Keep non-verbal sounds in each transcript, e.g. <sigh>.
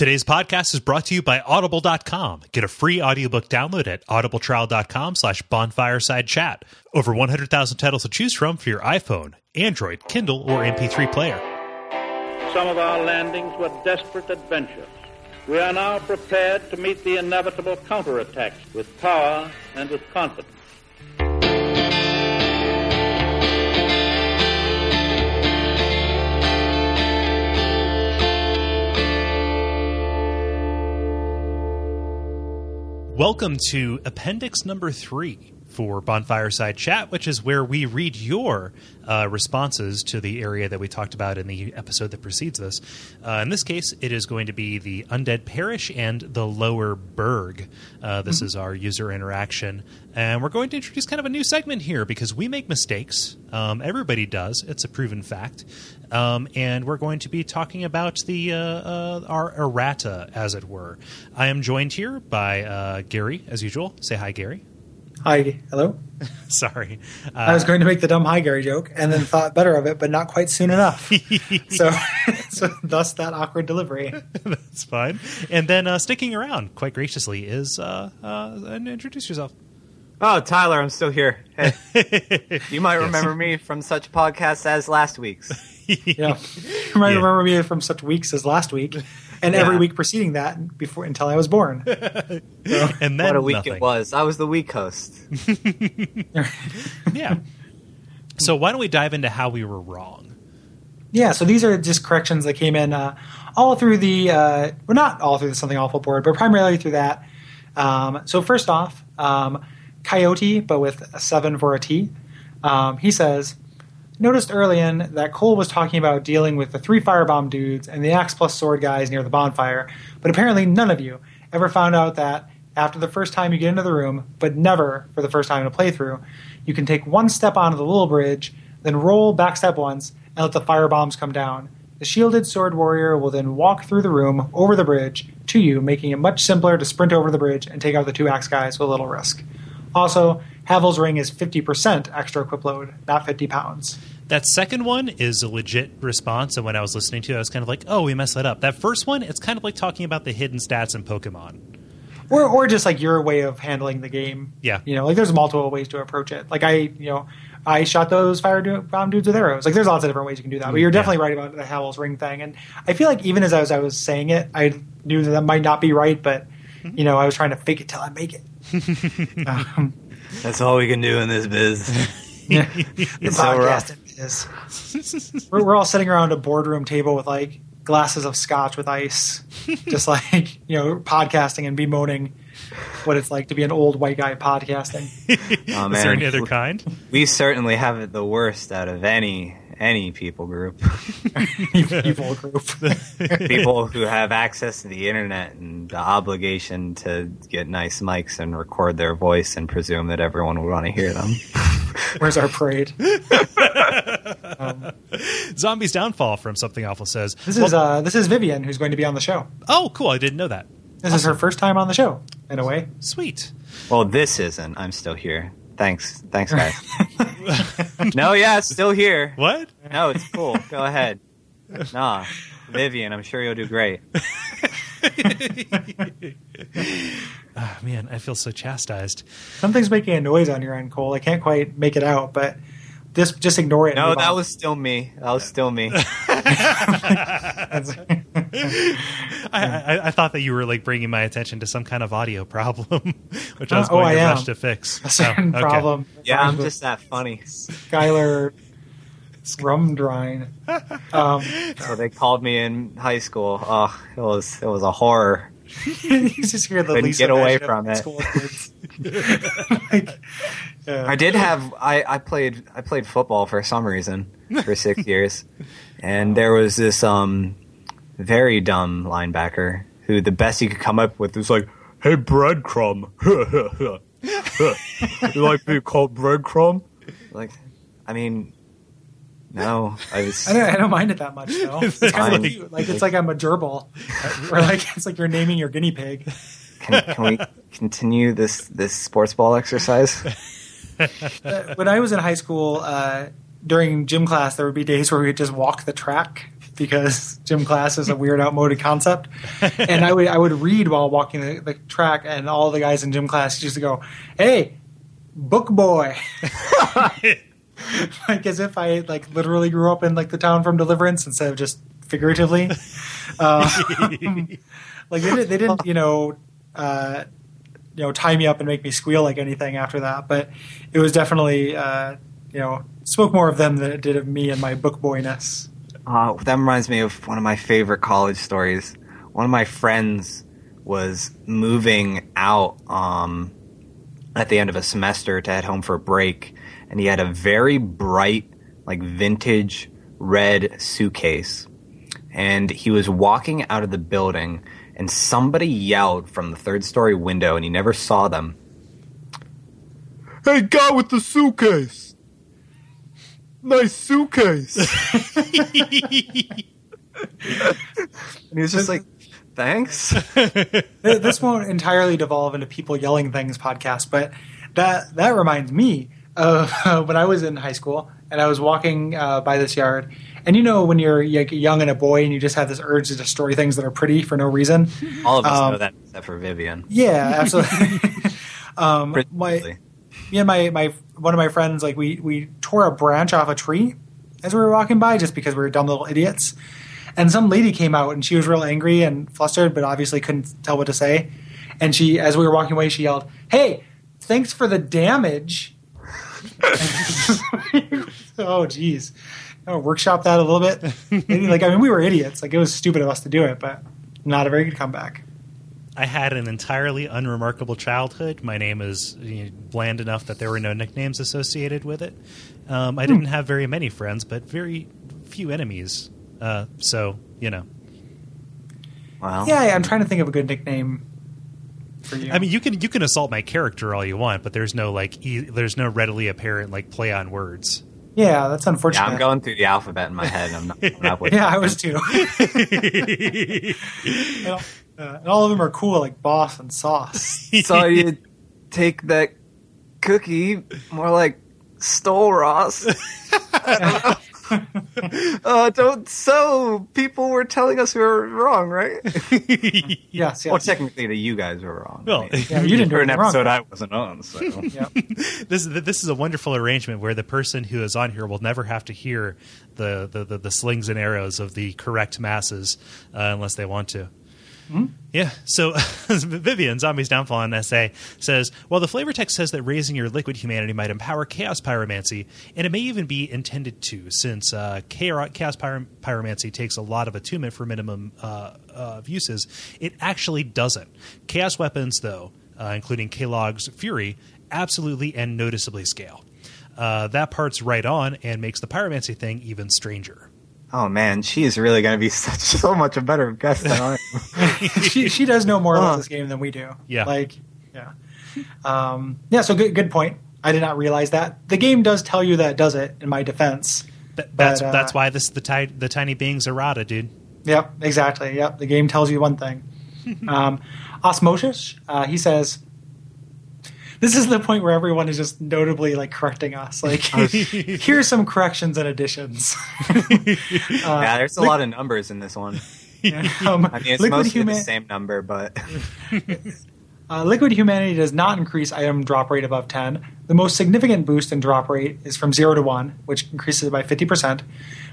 Today's podcast is brought to you by Audible.com. Get a free audiobook download at audibletrial.com slash bonfireside chat. Over 100,000 titles to choose from for your iPhone, Android, Kindle, or MP3 player. Some of our landings were desperate adventures. We are now prepared to meet the inevitable counterattacks with power and with confidence. Welcome to appendix number three for Bonfireside Chat, which is where we read your uh, responses to the area that we talked about in the episode that precedes this. Uh, in this case, it is going to be the Undead Parish and the Lower Burg. Uh, this is our user interaction. And we're going to introduce kind of a new segment here because we make mistakes. Um, everybody does, it's a proven fact. Um, and we're going to be talking about the uh, uh, our errata, as it were. I am joined here by uh, Gary, as usual. Say hi, Gary. Hi, hello. <laughs> Sorry, uh, I was going to make the dumb hi Gary joke, and then thought better of it, but not quite soon enough. <laughs> so, <laughs> so thus that awkward delivery. that's fine. And then uh, sticking around quite graciously is uh, uh, and introduce yourself. Oh, Tyler, I'm still here. Hey. <laughs> you might remember me from such podcasts as last week's. <laughs> Yeah, you might Yeah. remember me from such weeks as last week, and every week preceding that before until I was born. <laughs> And then What a week nothing. it was. I was the week host. Yeah. So why don't we dive into how we were wrong? Yeah, so these are just corrections that came in uh, all through the, uh, well, not all through the Something Awful board, but primarily through that. Um, so, first off, um, Coyote, but with a 7 for a T, um, he says, Noticed early in that Kole was talking about dealing with the three firebomb dudes and the axe plus sword guys near the bonfire, but apparently none of you ever found out that after the first time you get into the room, but never for the first time in a playthrough, you can take one step onto the little bridge, then roll back step once, and let the firebombs come down. The shielded sword warrior will then walk through the room over the bridge to you, making it much simpler to sprint over the bridge and take out the two axe guys with little risk. Also, Havel's ring is 50% extra equip load, not 50 pounds. That second one is a legit response, and when I was listening to it, I was kind of like, "Oh, we messed that up." That first one, it's kind of like talking about the hidden stats in Pokemon. or or just like your way of handling the game. Yeah. you know, like there's multiple ways to approach it. Like I, you know, I shot those fire bomb dudes with arrows. Like there's lots of different ways you can do that. But mm, you're Yeah. definitely right about the Havel's ring thing. And I feel like even as I was, I was saying it, I knew that that might not be right, but mm-hmm. you know, I was trying to fake it till I make it. Um, That's all we can do in this biz. <laughs> yeah, the It's so rough. podcasting is. we're, we're all sitting around a boardroom table with like glasses of scotch with ice, just like you know, podcasting and bemoaning what it's like to be an old white guy podcasting. Oh, Is there any other kind? We certainly have it the worst out of any any people group. <laughs> evil group. <laughs> people who have access to the internet and the obligation to get nice mics and record their voice and presume that everyone would want to hear them. <laughs> Where's our parade? Um, Zombies Downfall from Something Awful says, this is uh, this is Vivian who's going to be on the show. "Oh, cool! I didn't know that. This is her first time on the show, in a way. Sweet. Well, this isn't. I'm still here. Thanks. Thanks, guys. <laughs> no, yeah, it's still here. What? No, it's cool. Go ahead. Nah, Vivian, I'm sure you'll do great. <laughs> Ah, man, I feel so chastised. Something's making a noise on your end, Kole. I can't quite make it out, but just just ignore it. No, that on. was still me. That was still me. <laughs> I, I, I thought that you were like bringing my attention to some kind of audio problem, <laughs> which I was Uh, oh, going I to am. rush to fix. <laughs> a certain Oh, okay. problem. Yeah, I'm just that funny. Skylar Rumdrine. Um, So they called me in high school. Oh, it was it was a horror. you just here the Couldn't least get away from it. like, yeah. I did have I, I played I played football for some reason for six <laughs> years, and there was this um very dumb linebacker who the best he could come up with was like, "Hey, breadcrumb, <laughs> you like being called breadcrumb?" Like, I mean, no, I was. I don't, I don't mind it that much though. <laughs> It's kind of cute. Like it's like I'm a gerbil, or like it's like you're naming your guinea pig. Can, can we continue this this sports ball exercise? <laughs> When I was in high school, uh, during gym class, there would be days where we would just walk the track because gym class is a weird outmoded concept. And I would I would read while walking the, the track, and all the guys in gym class used to go, "Hey, book boy." <laughs> like as if I like literally grew up in like the town from Deliverance instead of just figuratively. <laughs> Um, like they, did, they didn't, you know, uh, you know, tie me up and make me squeal like anything after that. But it was definitely, uh, you know, spoke more of them than it did of me and my book boyness. Uh, that reminds me of one of my favorite college stories. One of my friends was moving out um, at the end of a semester to head home for a break, and he had a very bright, like vintage red suitcase. And he was walking out of the building, and somebody yelled from the third story window, and he never saw them. Hey, guy with the suitcase! Nice suitcase! and he was just like, thanks. <laughs> this won't entirely devolve into people yelling things podcast, but that that reminds me of <laughs> when I was in high school and I was walking uh, by this yard. And you know when you're like, young and a boy and you just have this urge to destroy things that are pretty for no reason. <laughs> All of us Um, know that except for Vivian. Yeah, <laughs> absolutely. <laughs> um, my, me and my, my one of my friends like we we tore a branch off a tree as we were walking by just because we were dumb little idiots. And some lady came out and she was real angry and flustered, but obviously couldn't tell what to say. And she, as we were walking away, she yelled, "Hey, thanks for the damage." oh, geez. Oh, workshop that a little bit. <laughs> Maybe, like I mean, we were idiots. Like it was stupid of us to do it, but not a very good comeback. I had an entirely unremarkable childhood. My name is you know, bland enough that there were no nicknames associated with it. Um, I didn't have very many friends, but very few enemies. Uh, so you know, Well, Yeah, I'm trying to think of a good nickname for you. I mean, you can you can assault my character all you want, but there's no like e- there's no readily apparent like play on words. Yeah, that's unfortunate. yeah. I'm going through the alphabet in my head. I'm not up with <laughs> Yeah, I was too. <laughs> and, all, uh, and all of them are cool, like boss and sauce. <laughs> So you take that cookie, more like stole Ross. Uh, don't. So people were telling us we were wrong, right? <laughs> yes, Well, technically, the you guys were wrong. Well, I mean, <laughs> Yeah, you didn't do for an anything wrong. episode I wasn't on. So <laughs> Yep. this this is a wonderful arrangement where the person who is on here will never have to hear the the, the, the slings and arrows of the correct masses uh, unless they want to. Yeah. So <laughs> Vivian, Zombies Downfall in SA says, while the flavor text says that raising your liquid humanity might empower chaos pyromancy, and it may even be intended to, since uh, chaos pyromancy takes a lot of attunement for minimum uh, uses, it actually doesn't. Chaos weapons, though, uh, including Quelaag's Fury, absolutely and noticeably scale. Uh, that part's right on and makes the pyromancy thing even stranger. Oh man, she is really going to be <laughs> such so much a better guest than I am. <laughs> she she does know more Huh. about this game than we do. Yeah. like yeah, um, yeah. So good good point. I did not realize that the game does tell you that does it. In my defense, Th- that's But, uh, that's why this the, ti- the tiny being's errata, dude. Yep, exactly. Yep, the game tells you one thing. <laughs> um, Osmosis, uh, he says, this is the point where everyone is just notably like correcting us. Like, <laughs> <laughs> here's some corrections and additions. <laughs> yeah, there's a lot of numbers in this one. um, I mean, it's mostly huma- the same number, but uh, liquid humanity does not increase item drop rate above 10. The most significant boost in drop rate is from 0 to 1, which increases by 50%.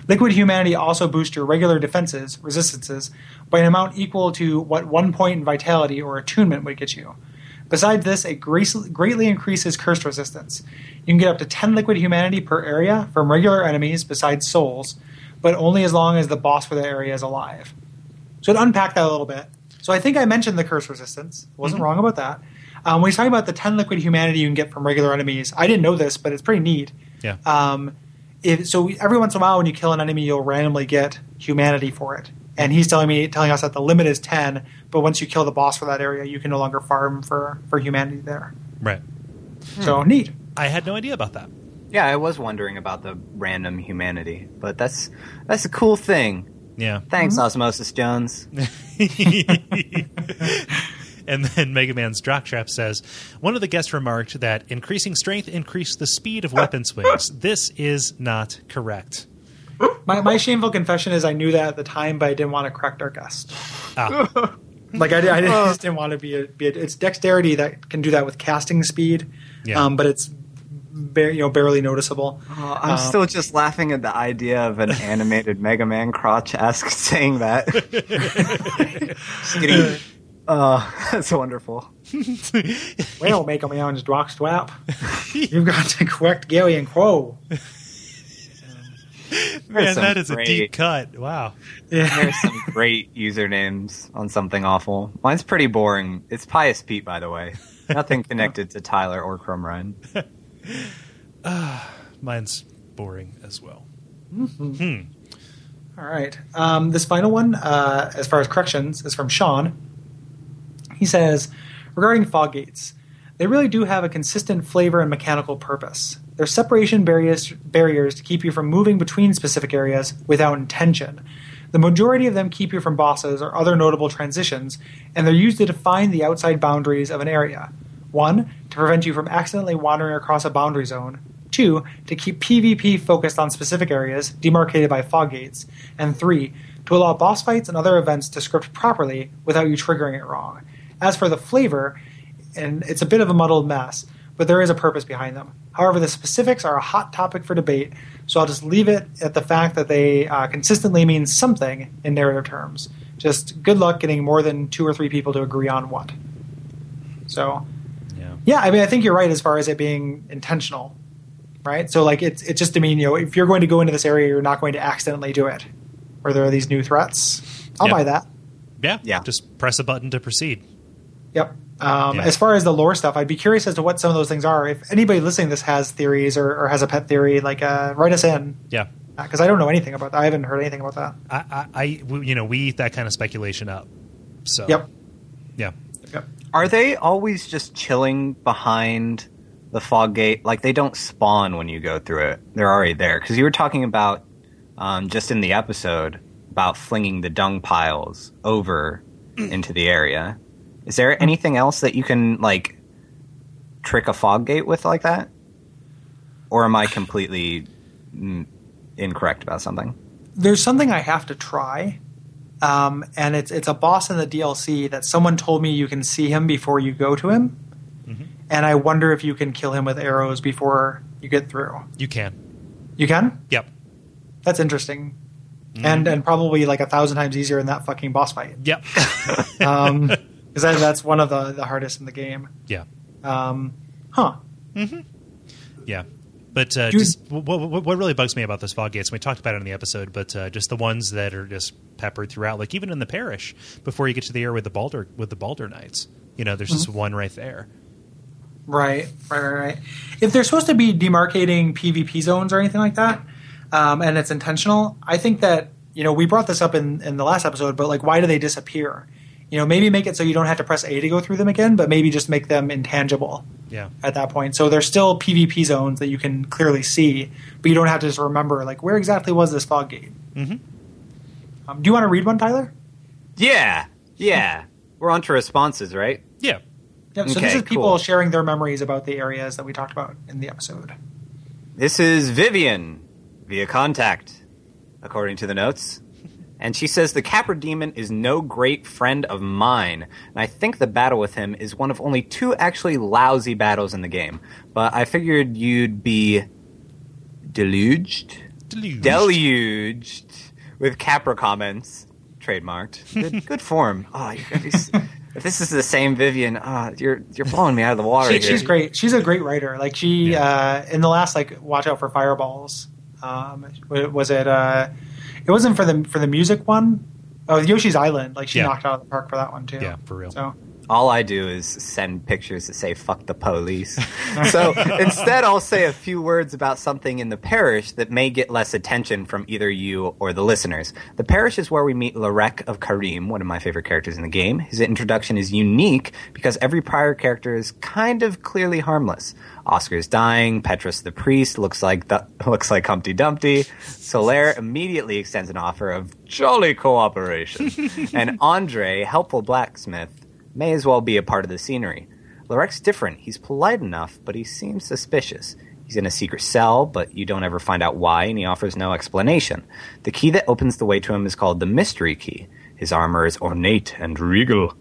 Liquid humanity also boosts your regular defenses, resistances, by an amount equal to what one point in vitality or attunement would get you. Besides this, it greatly increases curse resistance. You can get up to 10 liquid humanity per area from regular enemies besides souls, but only as long as the boss for the area is alive. So to unpack that a little bit. So I think I mentioned the curse resistance. Wasn't wrong about that. Um, when he's talking about the 10 liquid humanity you can get from regular enemies, I didn't know this, but it's pretty neat. Yeah. Um, if, so every once in a while, when you kill an enemy, you'll randomly get humanity for it. And he's telling me, telling us that the limit is ten, but once you kill the boss for that area, you can no longer farm for for humanity there. Right. So hmm. neat. I had no idea about that. yeah, I was wondering about the random humanity. But that's that's a cool thing. Yeah. Thanks, mm-hmm. Osmosis Jones. <laughs> and then Mega Man's Jockstrap says one of the guests remarked that increasing strength increased the speed of weapon <laughs> swings. This is not correct. My, my shameful confession is I knew that at the time, but I didn't want to correct our guest. Ah, <laughs> Like I, I just didn't want to be a, be a. It's dexterity that can do that with casting speed, Yeah. um, but it's bar- you know barely noticeable. Oh, I'm Um, still just laughing at the idea of an animated Mega Man crotch esque <laughs> saying that. <laughs> just getting, uh, that's wonderful. Well, make a man's dock swap. You've got to correct Gary and Crow. <laughs> man, some that is a deep cut. Wow. Yeah. <laughs> There's some great usernames on something awful. Mine's pretty boring. It's Pious Pete, by the way. Nothing <laughs> connected to Tyler or Crumrine. Mine's boring as well. All right. Um, this final one, uh, as far as corrections, is from Sean. He says, regarding fog gates, they really do have a consistent flavor and mechanical purpose. They're separation barriers, barriers to keep you from moving between specific areas without intention. The majority of them keep you from bosses or other notable transitions, and they're used to define the outside boundaries of an area. One, to prevent you from accidentally wandering across a boundary zone. Two, to keep PvP focused on specific areas, demarcated by fog gates. And three, to allow boss fights and other events to script properly without you triggering it wrong. As for the flavor, and it's a bit of a muddled mess, but there is a purpose behind them. However, the specifics are a hot topic for debate, so I'll just leave it at the fact that they uh, consistently mean something in narrative terms. Just good luck getting more than two or three people to agree on what. So, Yeah. yeah, I mean, I think you're right as far as it being intentional, right? So, like, it's it's just to mean you know if you're going to go into this area, you're not going to accidentally do it, or there are these new threats. I'll Yeah. buy that. Yeah. Yeah. Just press a button to proceed. Yep. Um, Yeah. As far as the lore stuff, I'd be curious as to what some of those things are. If anybody listening to this has theories or, or has a pet theory, like uh, write us in Yeah. because I don't know anything about that. I haven't heard anything about that. I, I, I you know, we eat that kind of speculation up. So. Yep. Yeah. Yep. Are they always just chilling behind the fog gate? Like they don't spawn when you go through it. They're already there. Because you were talking about um, just in the episode about flinging the dung piles over <clears throat> into the area. Is there anything else that you can like trick a fog gate with like that? Or am I completely mm, incorrect about something? There's something I have to try, um, and it's it's a boss in the DLC that someone told me you can see him before you go to him, and I wonder if you can kill him with arrows before you get through. You can. You can. Yep. That's interesting, and and probably like a thousand times easier in that fucking boss fight. Yep. <laughs> Um, <laughs> because that, that's one of the the hardest in the game. yeah. Um, huh. Yeah. But uh, Dude. just what, what, what really bugs me about those fog gates, and we talked about it in the episode, but uh, just the ones that are just peppered throughout, like even in the parish, before you get to the area with the Balder with the Balder Knights, you know, there's just one right there. Right, right, right, right. If they're supposed to be demarcating PvP zones or anything like that, um, and it's intentional, I think that you know we brought this up in in the last episode, but like, why do they disappear? You know, maybe make it so you don't have to press A to go through them again, but maybe just make them intangible Yeah. at that point. So they're still PvP zones that you can clearly see, but you don't have to just remember like where exactly was this fog gate. Mhm. Um, do you want to read one, Tyler? Yeah, yeah. We're on to responses, right? Yeah. Yep, so this is people cool. sharing their memories about the areas that we talked about in the episode. This is Vivian via contact, according to the notes. And she says the Capra Demon is no great friend of mine, and I think the battle with him is one of only two actually lousy battles in the game. But I figured you'd be deluged, Deluged. deluged with Capra comments, trademarked. Good, <laughs> good form. Oh, you're gonna be, if this is the same Vivian, ah, you're you're blowing me out of the water. She, here. she's great. She's a great writer. Like she Yeah. uh, in the last like Watch Out for Fireballs. Um, was it? Uh, it wasn't for the for the music one. Oh, Yoshi's Island. Like she Yeah. knocked out of the park for that one too. Yeah, for real. So all I do is send pictures that say "fuck the police." <laughs> so instead, I'll say a few words about something in the parish that may get less attention from either you or the listeners. The parish is where we meet Lautrec of Carim, one of my favorite characters in the game. His introduction is unique because every prior character is kind of clearly harmless. Oscar's dying. Petrus the priest looks like the, <laughs> looks like Humpty Dumpty. Solaire immediately extends an offer of jolly cooperation, <laughs> and Andre, helpful blacksmith, may as well be a part of the scenery. Lautrec's different. He's polite enough, but he seems suspicious. He's in a secret cell, but you don't ever find out why, and he offers no explanation. The key that opens the way to him is called the Mystery Key. His armor is ornate and regal,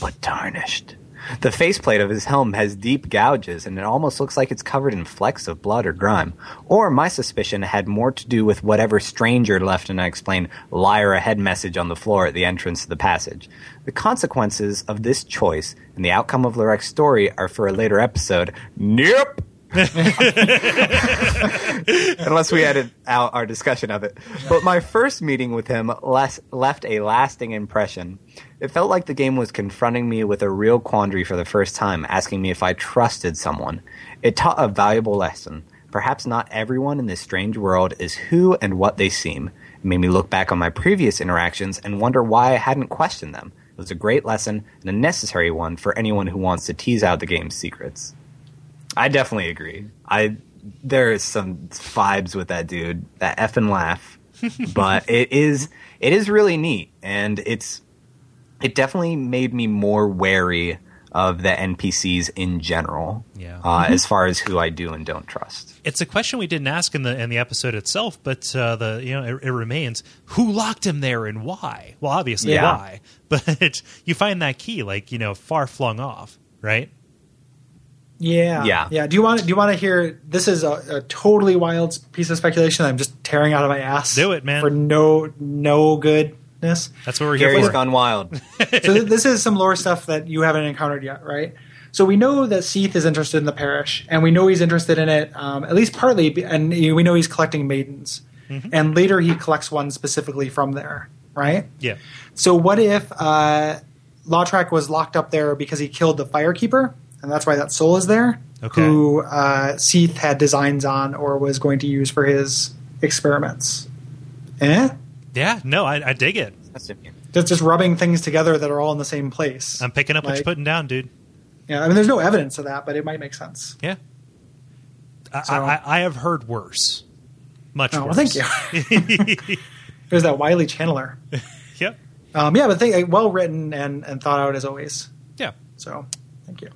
but tarnished. The faceplate of his helm has deep gouges, and it almost looks like it's covered in flecks of blood or grime. Or my suspicion had more to do with whatever stranger left an unexplained liar ahead message on the floor at the entrance to the passage. The consequences of this choice and the outcome of Lautrec's story are for a later episode. Nope! <laughs> Unless we edit out our discussion of it. But my first meeting with him les- left a lasting impression. It felt like the game was confronting me with a real quandary for the first time, asking me if I trusted someone. It taught a valuable lesson. Perhaps not everyone in this strange world is who and what they seem. It made me look back on my previous interactions and wonder why I hadn't questioned them. Was a great lesson and a necessary one for anyone who wants to tease out the game's secrets. I definitely agree. I there is some vibes with that dude, that F and laugh, <laughs> but it is it is really neat, and it's it definitely made me more wary of the NPCs in general. Yeah. Uh, as far as who I do and don't trust. It's a question we didn't ask in the in the episode itself, but uh, the you know it, it remains: who locked him there and why? Well, obviously Yeah. why, <laughs> but you find that key like you know far flung off, right? Yeah, Yeah. yeah. Do you want? Do you want to hear? This is a, a totally wild piece of speculation. I'm just tearing out of my ass. Do it, man. For no no That's what we're here Gary's for. gone wild. <laughs> so th- this is some lore stuff that you haven't encountered yet, right? So we know that Seath is interested in the parish, and we know he's interested in it um, at least partly, be- and we know he's collecting maidens, and later he collects one specifically from there, right? Yeah, So what if uh, Lautrec was locked up there because he killed the firekeeper, and that's why that soul is there, Okay. who uh, Seath had designs on or was going to use for his experiments? Eh? Yeah. No, I, I dig it. That's it. Just, just rubbing things together that are all in the same place. I'm picking up what you're putting down, dude. Yeah, I mean, there's no evidence of that, but it might make sense. Yeah, I, So- I, I have heard worse, much Oh, well, worse. thank you. <laughs> <laughs> There's that Wiley channeler. <laughs> yep. Um, yeah, but think, well written and, and thought out as always. Yeah, So, thank you.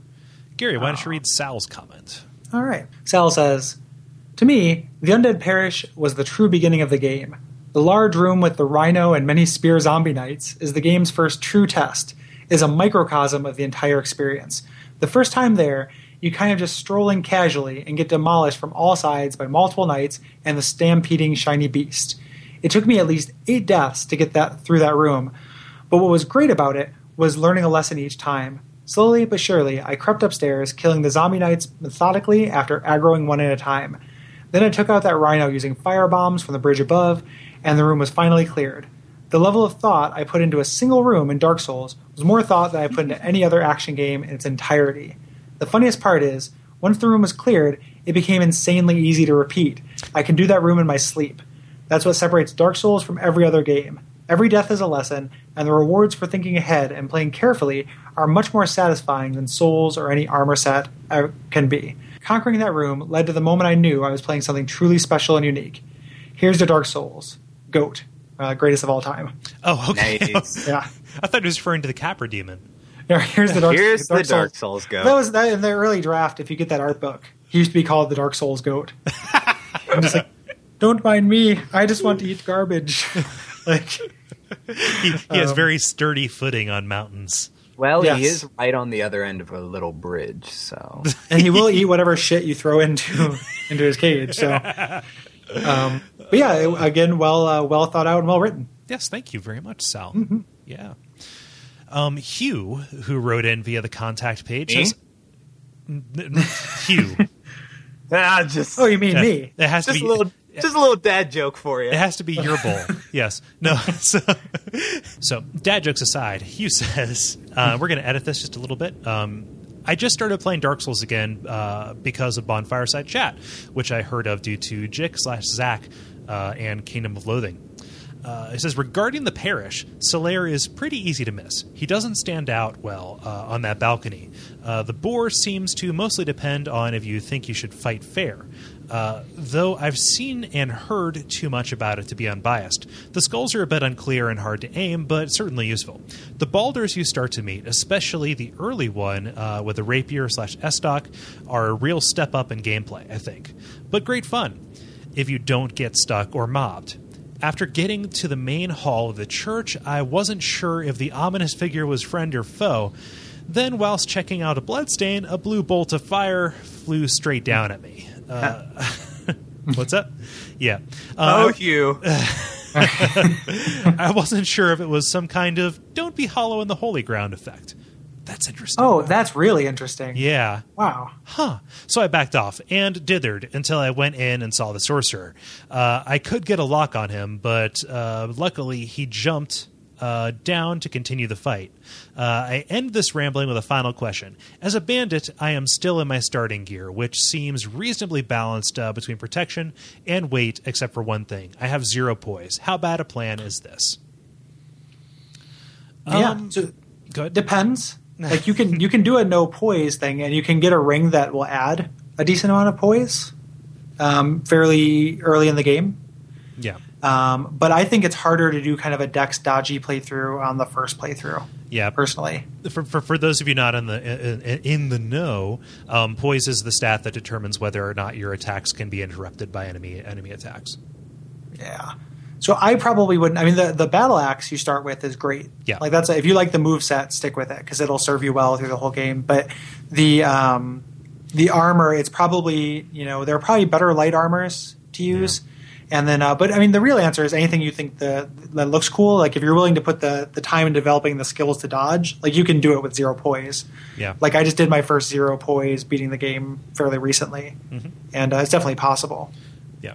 Gary, why don't you read Sal's comment? All right. Sal says, To me, the Undead Parish was the true beginning of the game. The large room with the rhino and many spear zombie knights is the game's first true test, is a microcosm of the entire experience. The first time there, you kind of just stroll in casually and get demolished from all sides by multiple knights and the stampeding shiny beast. It took me at least eight deaths to get that through that room, but what was great about it was learning a lesson each time. Slowly but surely, I crept upstairs, killing the zombie knights methodically after aggroing one at a time. Then I took out that rhino using fire bombs from the bridge above, and the room was finally cleared. The level of thought I put into a single room in Dark Souls was more thought than I put into any other action game in its entirety. The funniest part is, once the room was cleared, it became insanely easy to repeat. I can do that room in my sleep. That's what separates Dark Souls from every other game. Every death is a lesson, and the rewards for thinking ahead and playing carefully are much more satisfying than Souls or any armor set can be. Conquering that room led to the moment I knew I was playing something truly special and unique. Here's to Dark Souls. Goat. Uh, greatest of all time. Oh, okay. Nice. <laughs> Yeah. I thought he was referring to the Capra Demon. <laughs> Yeah, Here's the Dark, Here's Dark the Dark Souls goat. That was that in the early draft. If you get that art book, he used to be called the Dark Souls Goat. <laughs> I'm just like, don't mind me. I just want to eat garbage. like, He, he has Um, very sturdy footing on mountains. well, Yes. he is right on the other end of a little bridge, so and he will eat whatever shit you throw into into his cage. So, um, but yeah, it- again, well uh, well thought out and well written. Yes, thank you very much, Sal. Mm-hmm. Yeah. Um, Hugh, who wrote in via the contact page, Me? says, N- n- Hugh. <laughs> ah, just Oh, you mean Yeah, me? It has to be a little, just a little dad joke for you. It has to be your bowl. <laughs> yes. No. <laughs> So, so, dad jokes aside, Hugh says uh, we're going to edit this just a little bit. Um, I just started playing Dark Souls again uh, because of Bonfireside Chat, which I heard of due to Jick slash Zach uh, and Kingdom of Loathing. Uh, it says regarding the parish, Solaire is pretty easy to miss. He doesn't stand out well uh, on that balcony. Uh, the boar seems to mostly depend on if you think you should fight fair. Uh, though I've seen and heard too much about it to be unbiased. The skulls are a bit unclear and hard to aim, but certainly useful. The balders you start to meet, especially the early one uh, with the rapier slash estoc, are a real step up in gameplay, I think. But great fun if you don't get stuck or mobbed. After getting to the main hall of the church, I wasn't sure if the ominous figure was friend or foe. Then, whilst checking out a bloodstain, a blue bolt of fire flew straight down at me. Uh, <laughs> what's up? Yeah. Uh, oh, you. <laughs> I wasn't sure if it was some kind of don't be hollow in the holy ground effect. That's interesting. Oh, that's really interesting. Yeah. Wow. Huh. So I backed off and dithered until I went in and saw the sorcerer. Uh, I could get a lock on him, but uh, luckily he jumped uh, down to continue the fight. Uh, I end this rambling with a final question. As a bandit, I am still in my starting gear, which seems reasonably balanced uh, between protection and weight, except for one thing. I have zero poise. How bad a plan is this? yeah. Um, So depends. <laughs> like you can you can do a no poise thing, and you can get a ring that will add a decent amount of poise, um, fairly early in the game. Yeah. Um, but I think it's harder to do kind of a dex dodgy playthrough on the first playthrough. Yeah. Personally, for, for, for those of you not in the in, in the know, um, poise is the stat that determines whether or not your attacks can be interrupted by enemy enemy attacks. yeah. So I probably wouldn't. I mean, the the battle axe you start with is great. Yeah. like that's if you like the move set, stick with it because it'll serve you well through the whole game. But the um, the armor, it's probably you know there are probably better light armors to use. And then, uh, but I mean, the real answer is anything you think the, that looks cool. Like if you're willing to put the the time in developing the skills to dodge, like you can do it with zero poise. Yeah. Like I just did my first zero poise beating the game fairly recently, and uh, it's definitely possible. Yeah.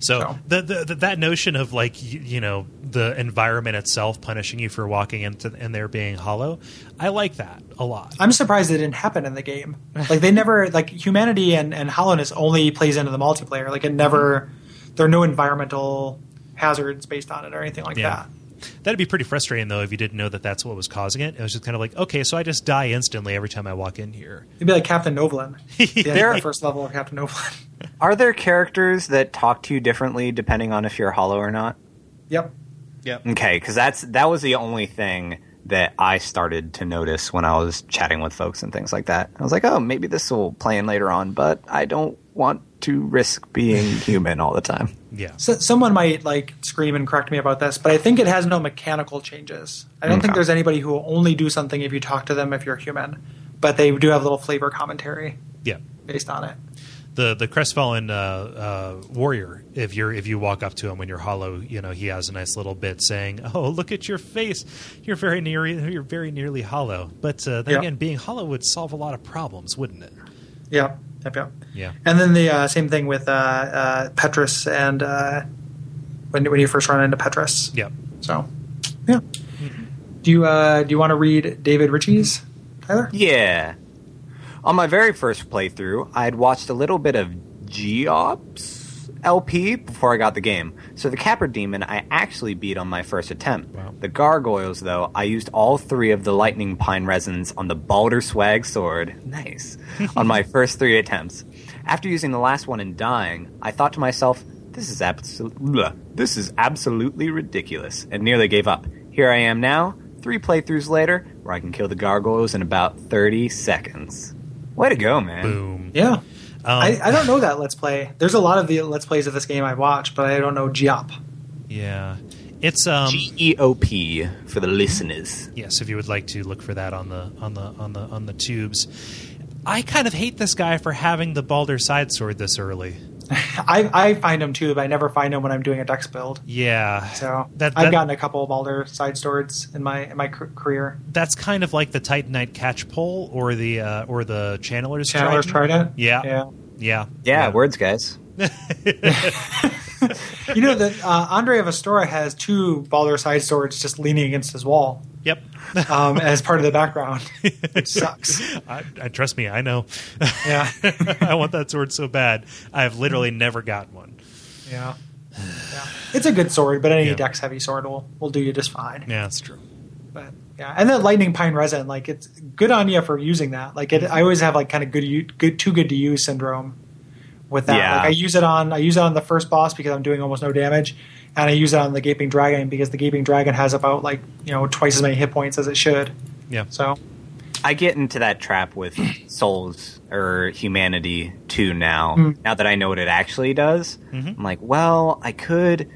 So, So. The, the, the, that notion of like you, you know the environment itself punishing you for walking into and there being hollow, I like that a lot. I'm surprised it didn't happen in the game. Like they never like humanity and, and hollowness only plays into the multiplayer. Like it never there are no environmental hazards based on it or anything like Yeah. that. That'd be pretty frustrating though if you didn't know that that's what was causing it. It was just kind of like okay, so I just die instantly every time I walk in here. It'd be like Captain Novolin. <laughs> The There- first level of Captain Novolin. <laughs> Are there characters that talk to you differently depending on if you're hollow or not? yep. Yep. Okay, because that's that was the only thing that I started to notice when I was chatting with folks and things like that. I was like, oh, maybe this will play in later on, but I don't want to risk being <laughs> human all the time. Yeah. So, someone might like scream and correct me about this, but I think it has no mechanical changes. I don't think there's anybody who will only do something if you talk to them if you're human, but they do have a little flavor commentary Yeah. based on it. the the crestfallen uh, uh, warrior. If you're if you walk up to him when you're hollow, you know he has a nice little bit saying, <laughs> "Oh, look at your face. You're very near. You're very nearly hollow." But uh, then Yeah. again, being hollow would solve a lot of problems, wouldn't it? Yep. Yep. Yep. Yeah. And then the uh, same thing with uh, uh, Petrus and uh, when when you first run into Petrus. Yeah. So, yeah. Do you uh, do you want to read David Ritchie's Tyler? Yeah. On my very first playthrough, I had watched a little bit of Geops LP before I got the game. So the Capra Demon I actually beat on my first attempt. Wow. The Gargoyles, though, I used all three of the Lightning Pine resins on the Balder Swag sword. Nice. <laughs> on my first three attempts. After using the last one and dying, I thought to myself, this is absolutely this is absolutely ridiculous, and nearly gave up. Here I am now, three playthroughs later, where I can kill the gargoyles in about thirty seconds. Way to go, man! Boom. Yeah. Um, I, I don't know that Let's Play. There's a lot of the Let's Plays of this game I've watched, but I don't know Geop. yeah. It's um. G E O P for the listeners. yes, if you would like to look for that on the on the on the on the tubes. I kind of hate this guy for having the Balder side sword this early. <laughs> I, I find them too, but I never find them when I'm doing a Dex build. Yeah. So That- I've gotten a couple of Balder side swords in my in my career. that's kind of like the Titanite catch pole or the uh, or the Channeler's Channeler's Trident. Trident. Yeah. Yeah. Yeah. Yeah, words, guys. <laughs> <laughs> <laughs> You know that uh, Andre of Astora has two Balder side swords just leaning against his wall Yep. <laughs> um, as part of the background, <laughs> which sucks. I, I trust me, I know. Yeah. I want that sword so bad. I've literally never gotten one. Yeah. Yeah. it's a good sword, but any Yeah. dex heavy sword will will do you just fine. Yeah, that's true. But yeah, and then lightning pine resin, like it's good on you for using that. Like it, I always have like kind of good, good, too good to use syndrome with that. Yeah. Like I use it on, I use it on the first boss because I'm doing almost no damage, and I use it on the gaping dragon because the gaping dragon has about like you know twice as many hit points as it should. Yeah. So I get into that trap with souls or humanity too now. Mm. Now that I know what it actually does, Mhm. I'm like, well, I could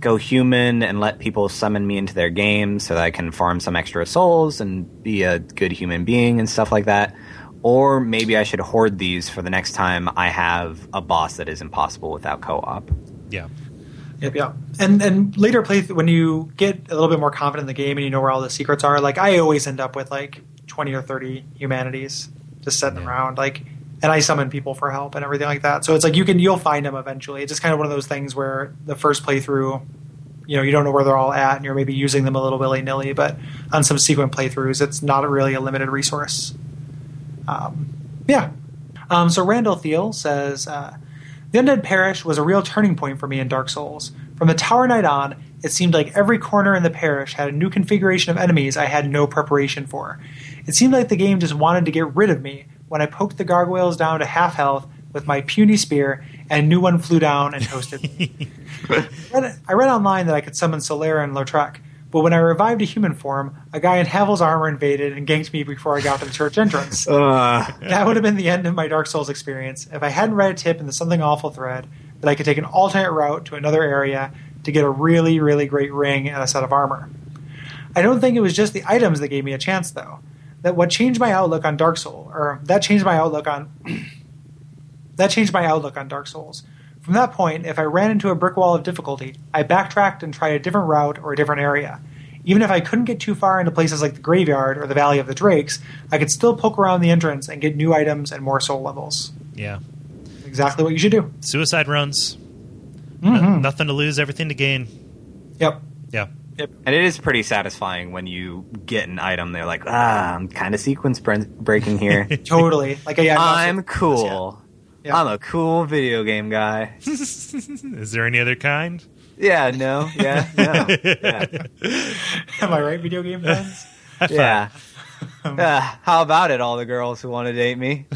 go human and let people summon me into their game so that I can farm some extra souls and be a good human being and stuff like that. Or maybe I should hoard these for the next time I have a boss that is impossible without co-op. Yeah. Yep, yep. And and later play when you get a little bit more confident in the game and you know where all the secrets are. Like I always end up with like twenty or thirty humanities just sitting Yeah. around. Like, and I summon people for help and everything like that. So it's like you can you'll find them eventually. It's just kind of one of those things where the first playthrough, you know, you don't know where they're all at, and you're maybe using them a little willy nilly. But on some sequent playthroughs, it's not really a limited resource. Um, yeah. Um, so Randall Thiel says, uh, The Undead Parish was a real turning point for me in Dark Souls. From the Tower Knight on, it seemed like every corner in the parish had a new configuration of enemies I had no preparation for. It seemed like the game just wanted to get rid of me when I poked the gargoyles down to half health with my puny spear, and a new one flew down and toasted me. <laughs> I read- I read online that I could summon Solaire and Lautrec, but when I revived a human form, a guy in Havel's armor invaded and ganked me before I got to the church entrance. <laughs> Uh. That would have been the end of my Dark Souls experience if I hadn't read a tip in the Something Awful thread that I could take an alternate route to another area to get a really, really great ring and a set of armor. I don't think it was just the items that gave me a chance, though. That what changed my outlook on Dark Souls, or that changed my outlook on <clears throat> that changed my outlook on Dark Souls. From that point, if I ran into a brick wall of difficulty, I backtracked and tried a different route or a different area. Even if I couldn't get too far into places like the Graveyard or the Valley of the Drakes, I could still poke around the entrance and get new items and more soul levels. Yeah. Exactly what you should do. Suicide runs. Mhm. Nothing to lose, everything to gain. Yep. Yeah. Yep. And it is pretty satisfying when you get an item. They're like, ah, I'm kind of sequence breaking here. <laughs> Totally. Like yeah, I'm cool. Yeah. I'm a cool video game guy. <laughs> Is there any other kind? Yeah, no, yeah, no, yeah, <laughs> Am I right, video game fans? yeah. <laughs> Uh, how about it, all the girls who want to date me?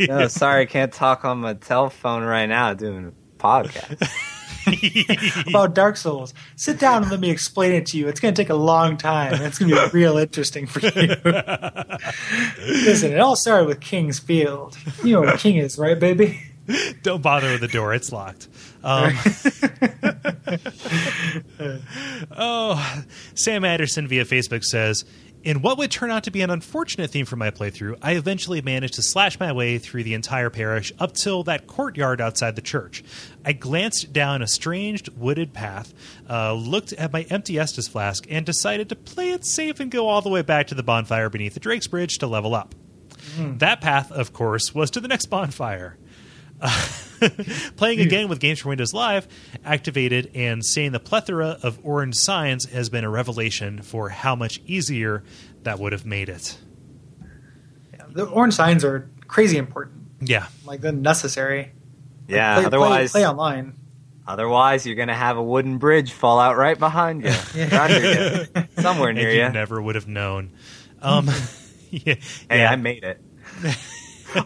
No, sorry, I can't talk on my telephone right now doing a podcast. <laughs> About Dark Souls. Sit down and let me explain it to you. It's going to take a long time. It's going to be <laughs> real interesting for you. <laughs> Listen, it all started with King's Field. You know what a king is, right, baby? Don't bother with the door; it's locked. Um, oh, Sam Anderson via Facebook says, "In what would turn out to be an unfortunate theme for my playthrough, I eventually managed to slash my way through the entire parish up till that courtyard outside the church. I glanced down a strange wooded path, uh, looked at my empty Estus flask, and decided to play it safe and go all the way back to the bonfire beneath the Drake's Bridge to level up. That path, of course, was to the next bonfire." <laughs> Playing again with Games for Windows Live activated and seeing the plethora of orange signs has been a revelation for how much easier that would have made it. The orange signs are crazy important. Yeah. Like, they're necessary. Yeah, Play, otherwise, play, play online. otherwise you're gonna have a wooden bridge fall out right behind you, <laughs> Yeah. You. <laughs> somewhere And near you you. never would have known. Um, yeah, Hey, yeah. I made it.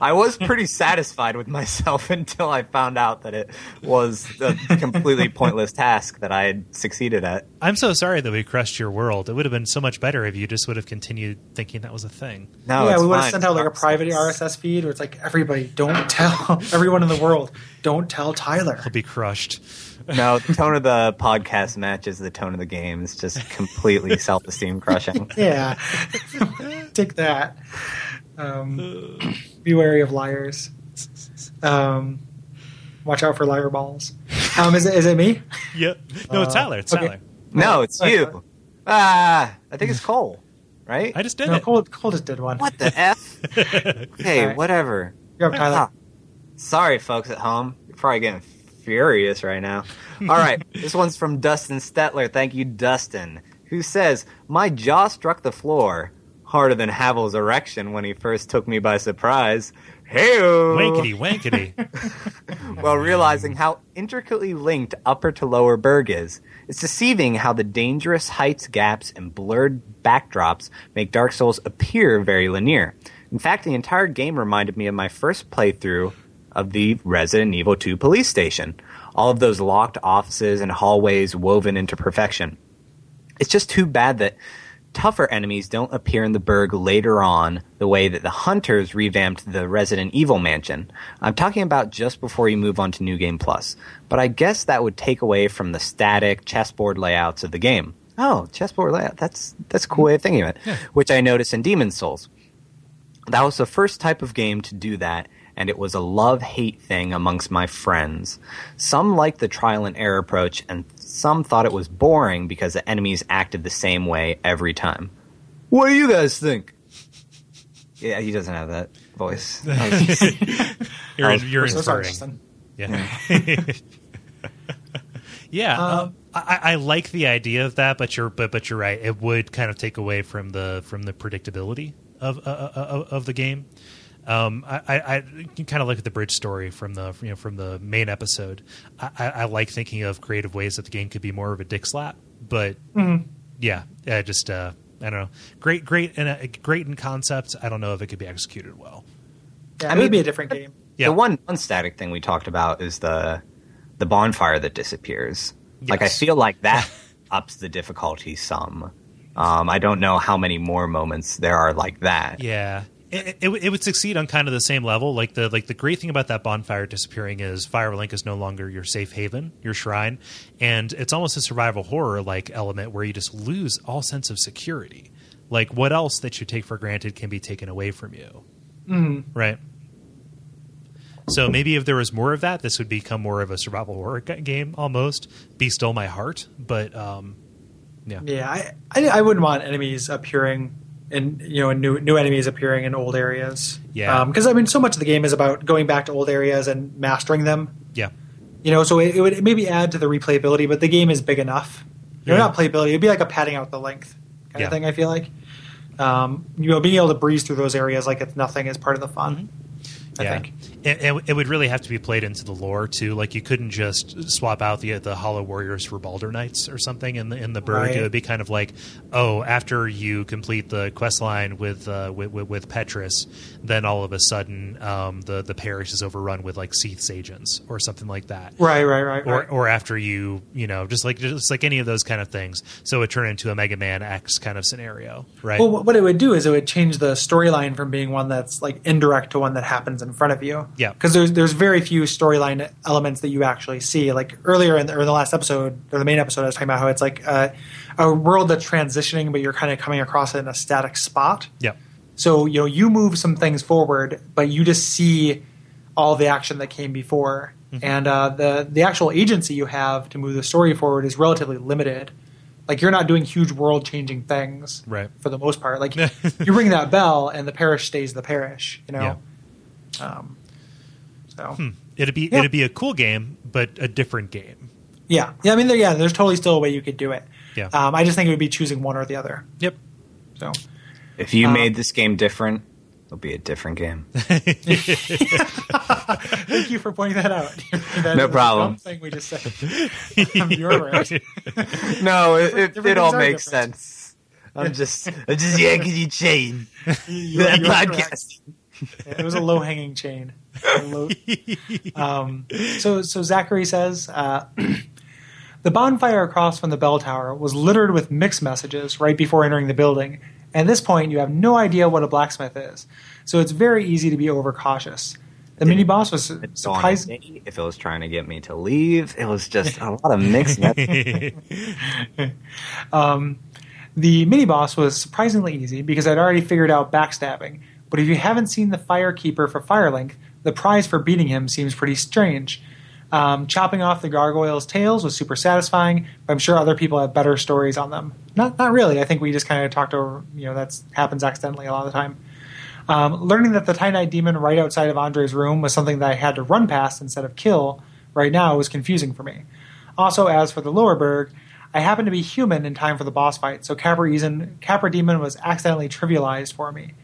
I was pretty satisfied with myself <laughs> until I found out that it was a completely pointless task that I had succeeded at. I'm so sorry that we crushed your world. It would have been so much better if you just would have continued thinking that was a thing. No, yeah, it's we would have fine. sent out like a private RSS feed where it's like, everybody, don't tell <laughs> everyone in the world, don't tell Tyler. He'll be crushed. No, the tone of the podcast matches the tone of the game. It's just completely <laughs> self-esteem crushing. Yeah. Take that. Um, <clears throat> be wary of liars. Um, watch out for liar balls. Um, is, it, is it me? Yep. No, it's Uh, Tyler. It's okay. Tyler. No, it's you. Ah, I think it's Kole, right? I just did No, it. Kole, Kole just did one. What the f? <laughs> Okay, Alright. whatever. You're up, Tyler. Sorry, folks at home. You're probably getting furious right now. All right, <laughs> this one's from Dustin Stetler. Thank you, Dustin, who says, My jaw struck the floor harder than Havel's erection when he first took me by surprise. Hey, Wankety wankety. <laughs> while realizing how intricately linked Upper to Lower Burg is. It's deceiving how the dangerous heights, gaps, and blurred backdrops make Dark Souls appear very linear. In fact, the entire game reminded me of my first playthrough of the Resident Evil 2 police station. All of those locked offices and hallways woven into perfection. It's just too bad that tougher enemies don't appear in the Burg later on the way that the Hunters revamped the Resident Evil mansion. I'm talking about just before you move on to New Game Plus, but I guess that would take away from the static chessboard layouts of the game. Oh, chessboard layout. That's that's a cool way of thinking of it. Which I noticed in Demon's Souls. That was the first type of game to do that, and it was a love hate thing amongst my friends. Some liked the trial and error approach, and some thought it was boring because the enemies acted the same way every time. What do you guys think? Yeah, he doesn't have that voice. <laughs> You're, was- you're So sorry, inferring. Justin. Yeah. yeah. <laughs> Uh, um, I, I like the idea of that, but you're but but you're right. It would kind of take away from the from the predictability of uh, uh, uh, of the game. Um, I, I, I you kind of look at the bridge story from the you know from the main episode. I, I, I like thinking of creative ways that the game could be more of a dick slap, but yeah, uh, just uh, I don't know. Great, great, and uh, great in concept. I don't know if it could be executed well. Yeah, I it would be a different game. Yeah. The one non-static thing we talked about is the the bonfire that disappears. Like I feel like that <laughs> ups the difficulty some. Um, I don't know how many more moments there are like that. Yeah. It, it, would- it would succeed on kind of the same level. Like the like the great thing about that bonfire disappearing is Firelink is no longer your safe haven, your shrine, and it's almost a survival horror like element where you just lose all sense of security. Like what else that you take for granted can be taken away from you, Mm-hmm. right? So maybe if there was more of that, this would become more of a survival horror game almost. Be still my heart, but um, yeah, Yeah, I, I, I wouldn't want enemies appearing in you know new new enemies appearing in old areas. Yeah. because I mean, so much of the game is about going back to old areas and mastering them. yeah, You know, so it, it would maybe add to the replayability, but the game is big enough. You know, Yeah. not playability. It'd be like a padding out the length kind Yeah. of thing. I feel like, um, you know, being able to breeze through those areas like it's nothing is part of the fun. I yeah. think. It, it, it would really have to be played into the lore too. Like you couldn't just swap out the the Hollow Warriors for Balder Knights or something in the in the Burg. Right. It would be kind of like, oh, after you complete the quest line with uh, with, with, with Petrus, then all of a sudden um, the the parish is overrun with like Seath's agents or something like that. Right, right, right, Or, right. or after you, you know, just like just like any of those kind of things, so it turn into a Mega Man X kind of scenario, right? Well, what it would do is it would change the storyline from being one that's like indirect to one that happens in front of you. Yeah. because there's there's very few storyline elements that you actually see. Like earlier in the, or the last episode or the main episode, I was talking about how it's like a, a world that's transitioning, but you're kind of coming across it in a static spot. yeah, So you know you move some things forward, but you just see all the action that came before, and uh, the the actual agency you have to move the story forward is relatively limited. Like you're not doing huge world changing things, Right. For the most part, like <laughs> you ring that bell and the parish stays the parish, you know. Um, so it'd be Yeah. it'd be a cool game, but a different game. yeah, yeah. I mean, there, yeah, there's totally still a way you could do it. Yeah. Um, I just think it would be choosing one or the other. Yep. So If you Uh, made this game different, it'll be a different game. <laughs> thank you for pointing that out. <laughs> That No problem. dumb Thing we just said. <laughs> You're right. no, it, it, it all makes different. sense. I'm just, I'm just yanking you chain. You- That you're correct. Podcast. It was a low hanging chain. Low- um, so, so Zachary says uh, <clears throat> the bonfire across from the bell tower was littered with mixed messages right before entering the building. At this point, you have no idea what a blacksmith is, so it's very easy to be overcautious. The mini boss was Dawn of surprised. If it was trying to get me to leave, it was just a lot of mixed messages. <laughs> <laughs> Um, the mini boss was surprisingly easy because I'd already figured out backstabbing. But if you haven't seen the Firekeeper for Firelink, the prize for beating him seems pretty strange. Um, chopping off the gargoyles' tails was super satisfying, but I'm sure other people have better stories on them. Not, not really. I think we just kind of talked over. You know, that happens accidentally a lot of the time. Um, learning that the Titanite demon right outside of Andre's room was something that I had to run past instead of kill right now was confusing for me. Also, as for the lower burg, I happened to be human in time for the boss fight, so Capra Demon was accidentally trivialized for me.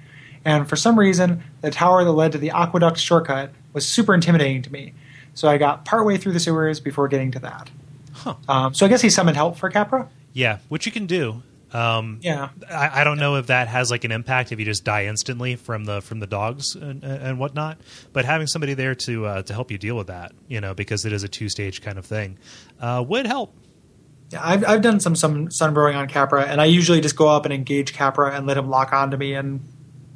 And for some reason, the tower that led to the aqueduct shortcut was super intimidating to me. So I got partway through the sewers before getting to that. Huh. Um, so I guess he summoned help for Capra. Yeah, which you can do. Um, Yeah. I, I don't know if that has like an impact if you just die instantly from the from the dogs and, and whatnot. But having somebody there to uh, to help you deal with that, you know, because it is a two stage kind of thing, uh, would help. Yeah, I've, I've done some, some sunburrowing on Capra, and I usually just go up and engage Capra and let him lock onto me and,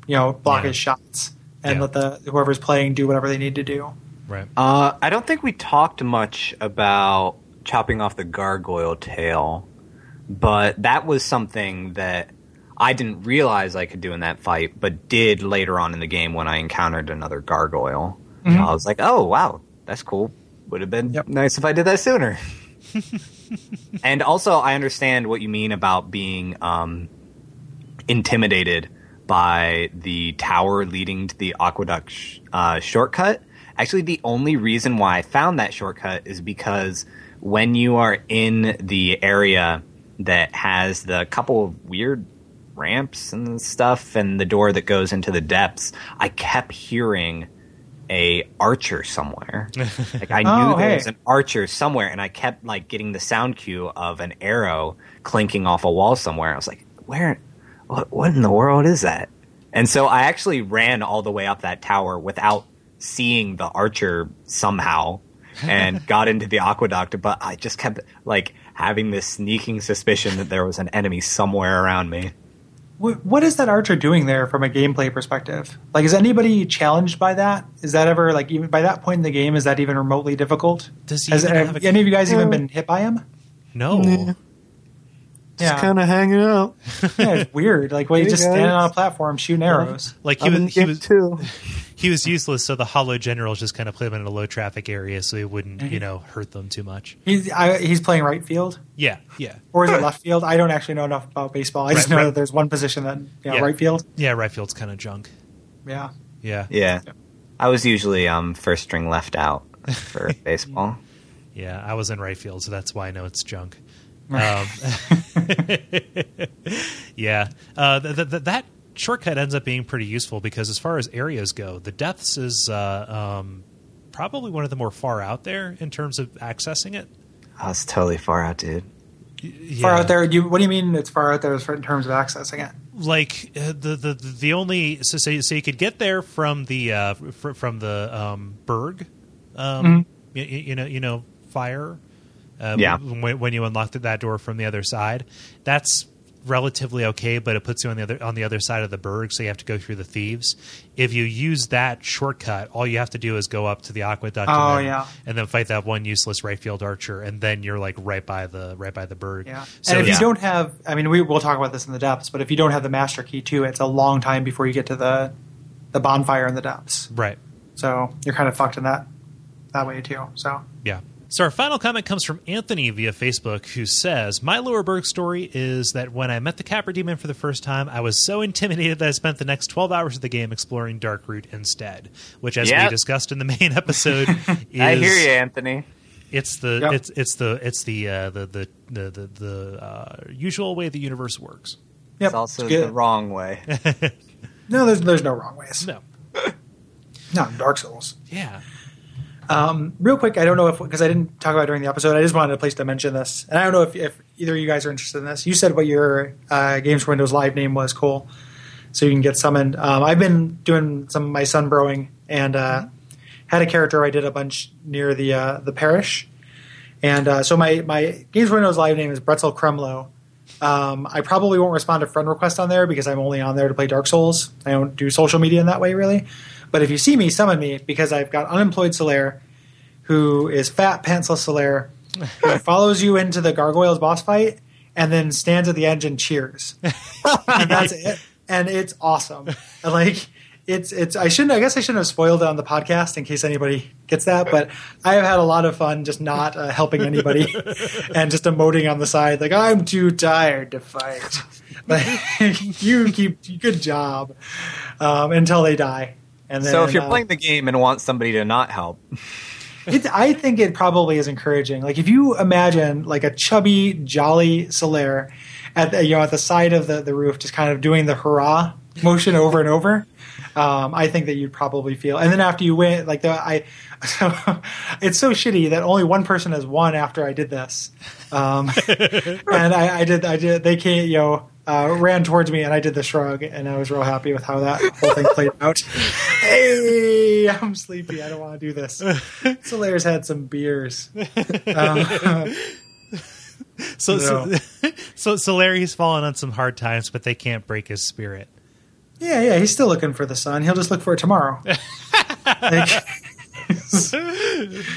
you know, block Yeah. his shots and Yeah. let the whoever's playing do whatever they need to do. Right. Uh, I don't think we talked much about chopping off the gargoyle tail, but that was something that I didn't realize I could do in that fight, but did later on in the game when I encountered another gargoyle. Mhm. I was like, oh, wow, that's cool. Would have been Yep. nice if I did that sooner. <laughs> and also, I understand what you mean about being um, intimidated by the tower leading to the aqueduct sh- uh, shortcut. Actually, the only reason why I found that shortcut is because when you are in the area that has the couple of weird ramps and stuff and the door that goes into the depths, I kept hearing a archer somewhere. <laughs> like I knew Oh, there hey. was an archer somewhere, and I kept like getting the sound cue of an arrow clinking off a wall somewhere. I was like, "Where? What? What in the world is that?" And so I actually ran all the way up that tower without seeing the archer somehow, and <laughs> got into the aqueduct. But I just kept like having this sneaking suspicion that there was an enemy somewhere around me. What, what is that archer doing there from a gameplay perspective? Like, is anybody challenged by that? Is that ever like even by that point in the game? Is that even remotely difficult? Does he Has even have have a- any of you guys even been hit by him? No. Just yeah. Kind of hanging out. <laughs> Yeah, it's weird. Like, well, you Hey, just guys. standing on a platform shooting arrows. Like he was, he was too. <laughs> he was useless, so the Hollow Generals just kind of put him in a low traffic area, so he wouldn't, you know, hurt them too much. He's I, he's playing right field, Yeah, yeah, or is it left field? I don't actually know enough about baseball. I just know right. that there's one position that you know, Yeah. right field. yeah. Right field's kind of junk. Yeah. Yeah, Yeah. I was usually um first string left out for <laughs> baseball. yeah. I was in right field, so that's why I know it's junk. Um, <laughs> yeah, uh, th- th- th- that shortcut ends up being pretty useful because as far as areas go, the depths is uh, um, probably one of the more far out there in terms of accessing it. I was totally far out, dude. Yeah. Far out there. You, what do you mean it's far out there in terms of accessing it? like uh, the the the only so so, so you could get there from the uh, fr- from the um, Burg, um, y- y- you, know you know fire. Uh, Yeah. When, when you unlocked that door from the other side, that's relatively okay, but it puts you on the other on the other side of the Burg, so you have to go through the thieves. If you use that shortcut, all you have to do is go up to the aqueduct. Oh, and then, yeah. and then fight that one useless right field archer, and then you're like right by the right by the Burg. Yeah. So and if you don't have, I mean, we we'll talk about this in the depths, but if you don't have the master key too, it's a long time before you get to the the bonfire in the depths. right. So you're kind of fucked in that that way too. So Yeah. So our final comment comes from Anthony via Facebook, who says, "My Lower Burg story is that when I met the Capra Demon for the first time, I was so <laughs> intimidated that I spent the next 12 hours of the game exploring Darkroot instead. Which, as we discussed in the main <laughs> episode, is I hear you, Anthony. it's the Yep. it's it's the it's the uh, the the the the, the uh, usual way the universe works. yep, It's also it's the wrong way. <laughs> No, there's there's no wrong ways. No. Not in Dark Souls. Yeah. Um, real quick, I don't know if because I didn't talk about it during the episode. I just wanted a place to mention this, and I don't know if, if either of you guys are interested in this. You said what your uh, Games for Windows Live name was, cool, so you can get summoned. Um, I've been doing some of my sunbrowing and uh, had a character I did a bunch near the uh, the parish, and uh, so my my Games for Windows Live name is Bretzel Kremlo. Um, I probably won't respond to friend requests on there because I'm only on there to play Dark Souls. I don't do social media in that way, really. But if you see me, summon me because I've got unemployed Solaire, who is fat, pantsless Solaire, who <laughs> follows you into the Gargoyles boss fight and then stands at the edge and cheers. and <laughs> that's it. And it's awesome. And like it's it's I shouldn't I guess I shouldn't have spoiled it on the podcast in case anybody gets that, but I have had a lot of fun just not uh, helping anybody <laughs> and just emoting on the side like I'm too tired to fight. Like, you keep good job um, until they die. And then so if you're uh, playing the game and want somebody to not help, <laughs> it, I think it probably is encouraging. Like if you imagine like a chubby, jolly Solaire at the, you know at the side of the, the roof, just kind of doing the hurrah motion over and over. Um, I think that you'd probably feel. And then after you win, like the I, so, <laughs> it's so shitty that only one person has won after I did this. Um, <laughs> and I, I did I did they can't you know. Uh, ran towards me and I did the shrug and I was real happy with how that whole thing played out. hey, I'm sleepy. I don't want to do this. Solaire's had some beers. Um, So, No. <laughs> so, so, so Larry's fallen on some hard times, but they can't break his spirit. yeah, yeah, he's still looking for the sun. He'll just look for it tomorrow. <laughs> Like, <laughs>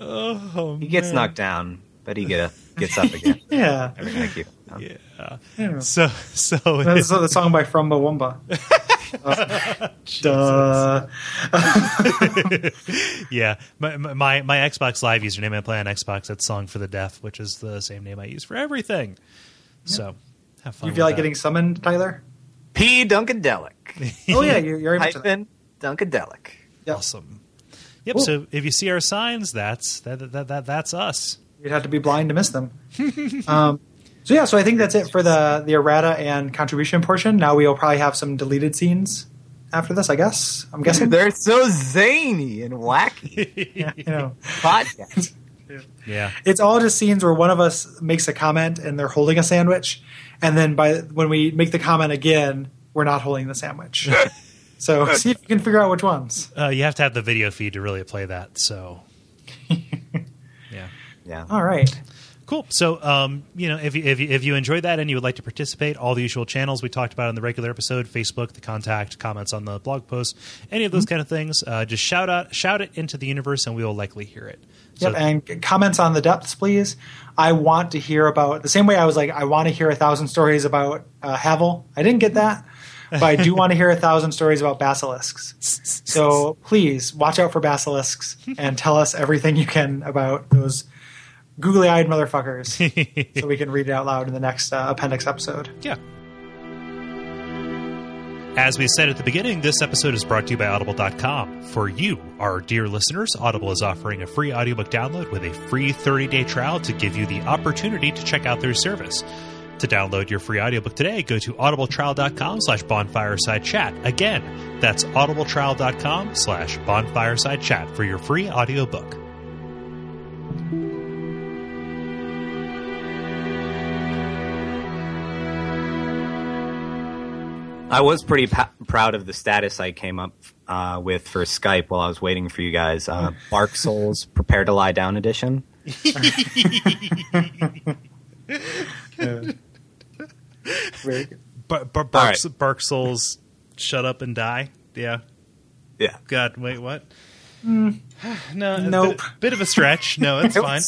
Oh, He gets knocked down, but he get gets up again. yeah. Thank you. Um, yeah. Yeah. So, so That's the song by Chumbawamba. <laughs> Duh. yeah, my, my my Xbox Live username I play on Xbox that's Song for the Deaf, which is the same name I use for everything. So, have fun. You feel like that. getting summoned, Tyler? P. Dunkadelic. Oh yeah, you're, you're able. Hyphen Dunkadelic. Yep. awesome. Yep. Cool. So if you see our signs, that's that, that, that that's us. You'd have to be blind to miss them. <laughs> um, so yeah, so I think that's it for the the errata and contribution portion. Now we'll probably have some deleted scenes after this. I guess. I'm guessing. <laughs> They're so zany and wacky. <laughs> yeah, you know, Podcast. Yeah. it's all just scenes where one of us makes a comment and they're holding a sandwich, and then by when we make the comment again, we're not holding the sandwich. <laughs> so see if you can figure out which ones. Uh, you have to have the video feed to really play that. So, yeah. Yeah. All right. Cool. So, um, you know, if you, if you if you enjoyed that and you would like to participate, all the usual channels we talked about in the regular episode: Facebook, the contact, comments on the blog post, any of those kind of things. Uh, just shout out, shout it into the universe, and we will likely hear it. So, Yep, and comments on the depths, please. I want to hear about the same way I was like, I want to hear a thousand stories about uh, Havel. I didn't get that, but I do want to hear a thousand stories about basilisks. So <laughs> please watch out for basilisks and tell us everything you can about those googly-eyed motherfuckers, <laughs> so we can read it out loud in the next uh, appendix episode. yeah. As we said at the beginning, this episode is brought to you by Audible.com. For you, our dear listeners, Audible is offering a free audiobook download with a free 30 day trial to give you the opportunity to check out their service. To download your free audiobook today, go to audibletrial.com slash bonfireside chat. Again, that's audibletrial.com slash bonfireside chat for your free audiobook. I was pretty pa- proud of the status I came up uh, with for Skype while I was waiting for you guys. Uh, Bark Souls Prepare to Lie Down edition. <laughs> Very good. Bar- bar- bark, right. bark souls, shut up and die. Yeah. Yeah. God, wait, what? <sighs> no, a Nope. Bit, bit of a stretch. No, it's <laughs> fine.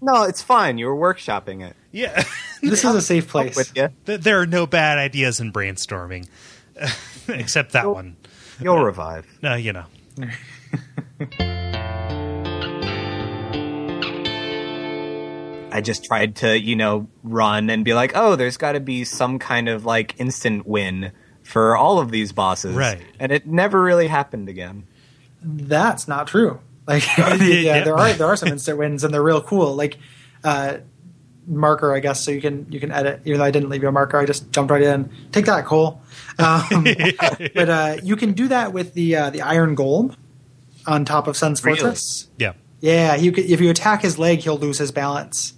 No, it's fine. You were workshopping it. Yeah, <laughs> This is a safe place. With you. Th- there are no bad ideas in brainstorming, <laughs> except that one. You'll revive. No, you know. I just tried to, you know, run and be like, oh, there's got to be some kind of like instant win for all of these bosses. Right. And it never really happened again. That's not true. Like, <laughs> yeah, yeah. there are there are some instant wins, and they're real cool. Like, uh, marker, I guess. So you can you can edit. Even though I didn't leave you a marker, I just jumped right in. Take that, Kole. Um, <laughs> but uh, you can do that with the uh, the Iron Golem on top of Sen's Really? Fortress. Yeah. Yeah, you could, if you attack his leg, he'll lose his balance,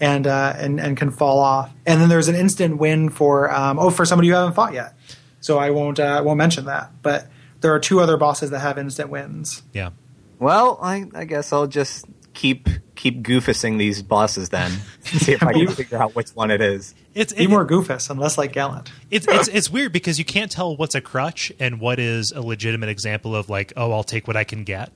and uh, and and can fall off. And then there's an instant win for um, oh for somebody you haven't fought yet. So I won't uh, won't mention that. But there are two other bosses that have instant wins. Yeah. Well, I, I guess I'll just keep keep goofusing these bosses then. See if I can <laughs> figure out which one it is. It's Be more goofus and less like Gallant. it's it's it's weird because you can't tell what's a crutch and what is a legitimate example of like, oh, I'll take what I can get.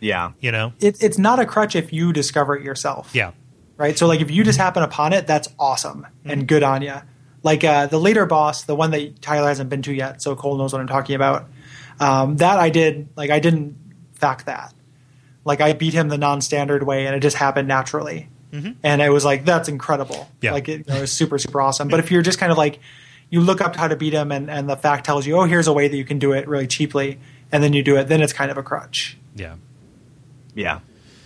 Yeah. You know? It, it's not a crutch if you discover it yourself. Yeah. right? So like if you just happen upon it, that's awesome and good on you. Like uh, the later boss, the one that Tyler hasn't been to yet, so Kole knows what I'm talking about. Um, that I did, like I didn't fact that. Like I beat him the non-standard way, and it just happened naturally. And I was like, that's incredible. Yeah. Like it, you know, it was super super awesome. But if you're just kind of like you look up how to beat him, and and the fact tells you, oh, here's a way that you can do it really cheaply, and then you do it, then it's kind of a crutch. Yeah. Yeah.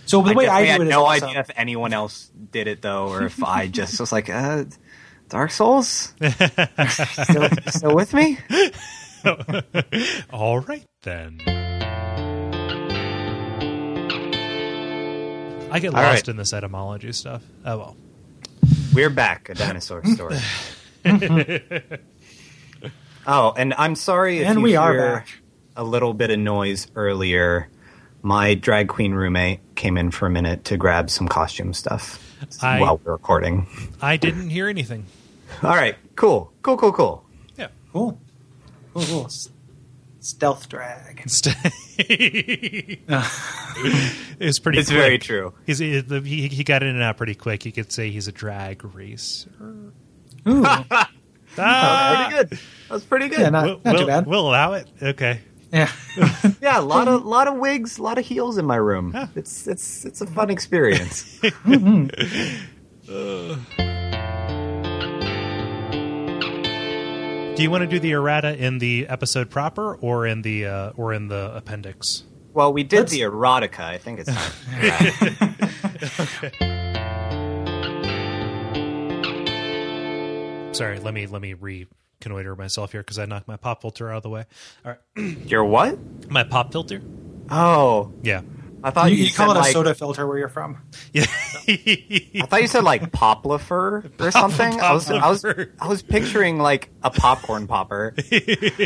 So the I way I, do had it is no also, idea if anyone else did it though, or if I just was like, uh, Dark Souls, <laughs> still, still with me? <laughs> All right then. I get All lost right. in this etymology stuff. Oh well. We're back. A dinosaur story. <laughs> oh, and I'm sorry if And you we are hear back. a little bit of noise earlier. My drag queen roommate came in for a minute to grab some costume stuff I- while we're recording. I didn't hear anything. All right, cool, cool, cool, cool. Yeah. cool. Cool, cool. S- Stealth drag. <laughs> <laughs> it's pretty. It's quick. very true. He's he, he he got in and out pretty quick. You could say he's a drag racer. Ooh. <laughs> Ah, Pretty good. That was pretty good. Yeah, not, we'll, not too we'll- bad. we'll allow it. Okay. yeah. Yeah, a lot of lot of wigs, a lot of heels in my room. It's it's it's a fun experience. Do you want to do the errata in the episode proper or in the uh, or in the appendix? well, we did Let's- the erotica. I think it's <laughs> Sorry, let me let me reconnoiter myself here because I knocked my pop filter out of the way. All right, your what? my pop filter. Oh, Yeah, I thought You, you, you call said it a like, soda filter where you're from. yeah. <laughs> I thought you said like poplifer or something. I was I was I was picturing like a popcorn popper. <laughs>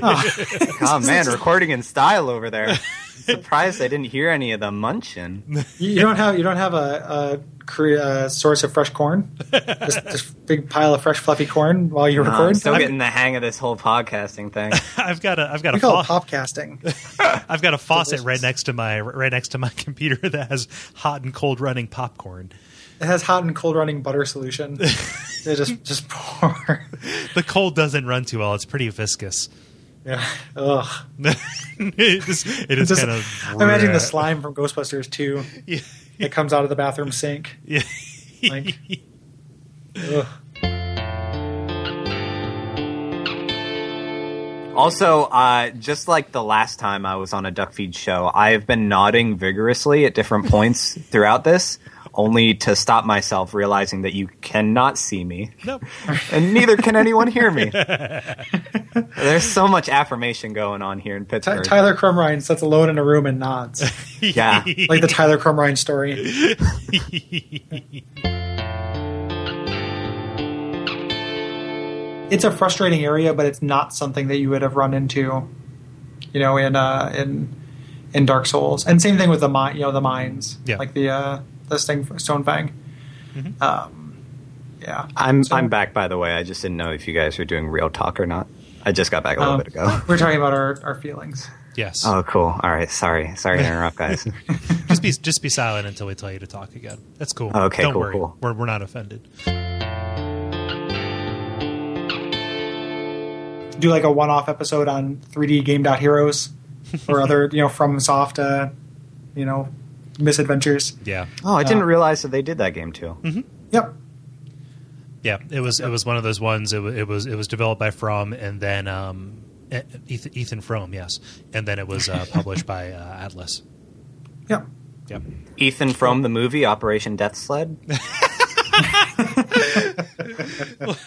oh man, <laughs> recording in style over there. Surprised I didn't hear any of the munching. You, you don't have you don't have a, a, a source of fresh corn. Just, <laughs> just big pile of fresh fluffy corn while you No, record. I'm still I'm- getting the hang of this whole podcasting thing. <laughs> I've got a I've got we a call it popcasting. <laughs> I've got a faucet right next to my right next to my computer that has hot and cold running popcorn. It has hot and cold running butter solution. they just just pour. The cold doesn't run too well. It's pretty viscous. Yeah. Ugh. <laughs> it is, it is Just, kind of. I'm imagining the slime from Ghostbusters 2 Yeah. that comes out of the bathroom sink. Yeah. Like, <laughs> ugh. Also, uh, just like the last time I was on a duck feed show, I have been nodding vigorously at different points <laughs> throughout this, only to stop myself realizing that you cannot see me, Nope. <laughs> and neither can anyone hear me. <laughs> There's so much affirmation going on here in Ty- Pittsburgh. Tyler Crumrine sits alone in a room and nods, <laughs> Yeah. like the Tyler Crumrine story. It's a frustrating area, but it's not something that you would have run into, you know, in uh, in in Dark Souls. And same thing with the mine, you know, the mines, Yeah. like the uh, the Sting Stonefang. Um, yeah, I'm So- I'm back by the way. I just didn't know if you guys were doing real talk or not. I just got back a little Um, bit ago. <laughs> We're talking about our, our feelings. Yes. Oh, cool. All right. Sorry. Sorry to interrupt, guys. <laughs> just be just be silent until we tell you to talk again. That's cool. Okay, Don't cool, worry. cool. We're we're not offended. Do like a one-off episode on 3D Game Dot Heroes or other, you know, from soft, uh, you know, misadventures. Yeah. Oh, I didn't Uh, realize that they did that game too. Yep. Yeah, it was it was one of those ones. It was it was, it was developed by From, and then um, Ethan, Ethan From, yes, and then it was uh, published by uh, Atlus. Yep. Yep. Ethan from the movie Operation Death Sled. I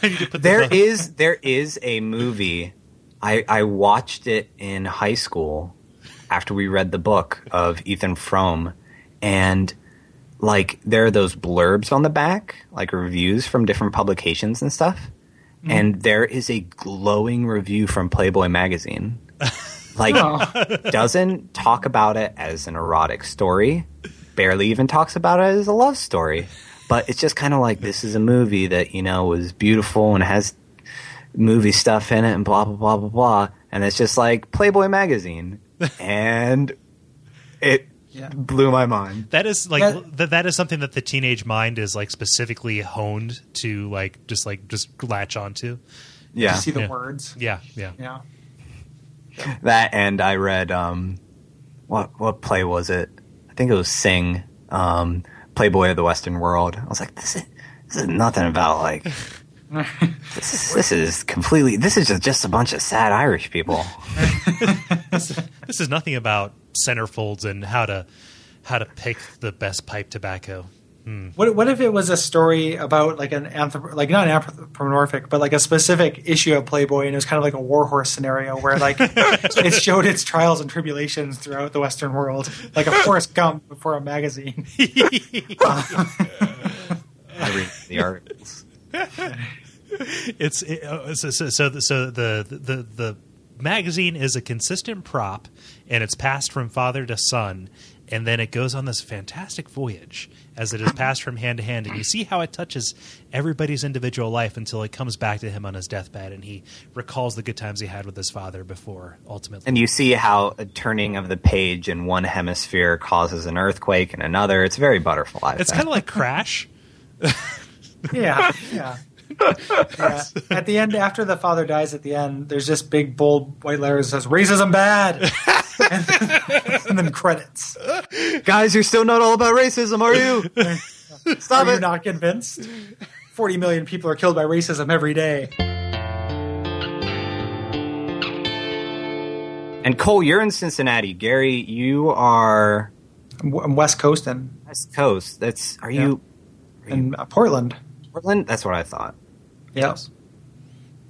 need to put There the- is there is a movie. I I watched it in high school after we read the book of Ethan Frome, and like there are those blurbs on the back, like reviews from different publications and stuff. Mm-hmm. And there is a glowing review from Playboy magazine. <laughs> Like Oh. doesn't talk about it as an erotic story, barely even talks about it as a love story. But it's just kind of like this is a movie that, you know, was beautiful and has movie stuff in it and blah blah blah blah blah. And it's just like Playboy magazine. <laughs> and it Yeah. blew my mind. that is like That- that, that is something that the teenage mind is like specifically honed to like just like just latch onto. Yeah. You see the Yeah. words. Yeah, yeah. Yeah. That and I read um what what play was it? I think it was Synge, um, Playboy of the Western World. I was like, this is this is nothing about like <laughs> this is this is completely this is just, just a bunch of sad Irish people. This is nothing about centerfolds and how to how to pick the best pipe tobacco. Hmm. What what if it was a story about like an anthrop- like not an anthropomorphic, but like a specific issue of Playboy, and it was kind of like a warhorse scenario where like <laughs> it showed its trials and tribulations throughout the Western world, like a Forrest Gump before a magazine. <laughs> <laughs> I read the articles. It's it, uh, so so so the, so the the the magazine is a consistent prop, and it's passed from father to son, and then it goes on this fantastic voyage as it is <laughs> passed from hand to hand, and you see how it touches everybody's individual life until it comes back to him on his deathbed, and he recalls the good times he had with his father before ultimately. And you see how a turning of the page in one hemisphere causes an earthquake in another. It's very butterfly. it's kind of like Crash. <laughs> Yeah, yeah. Yeah. At the end, after the father dies, at the end, there's just big bold white letters that says "racism bad," and, <laughs> then, and then credits. guys, you're still not all about racism, are you? Stop Are you it! not convinced? Forty million people are killed by racism every day. And Kole, you're in Cincinnati. Gary, you are I'm West Coast and West Coast. That's are you in uh, Portland. Portland? That's what I thought. Yep.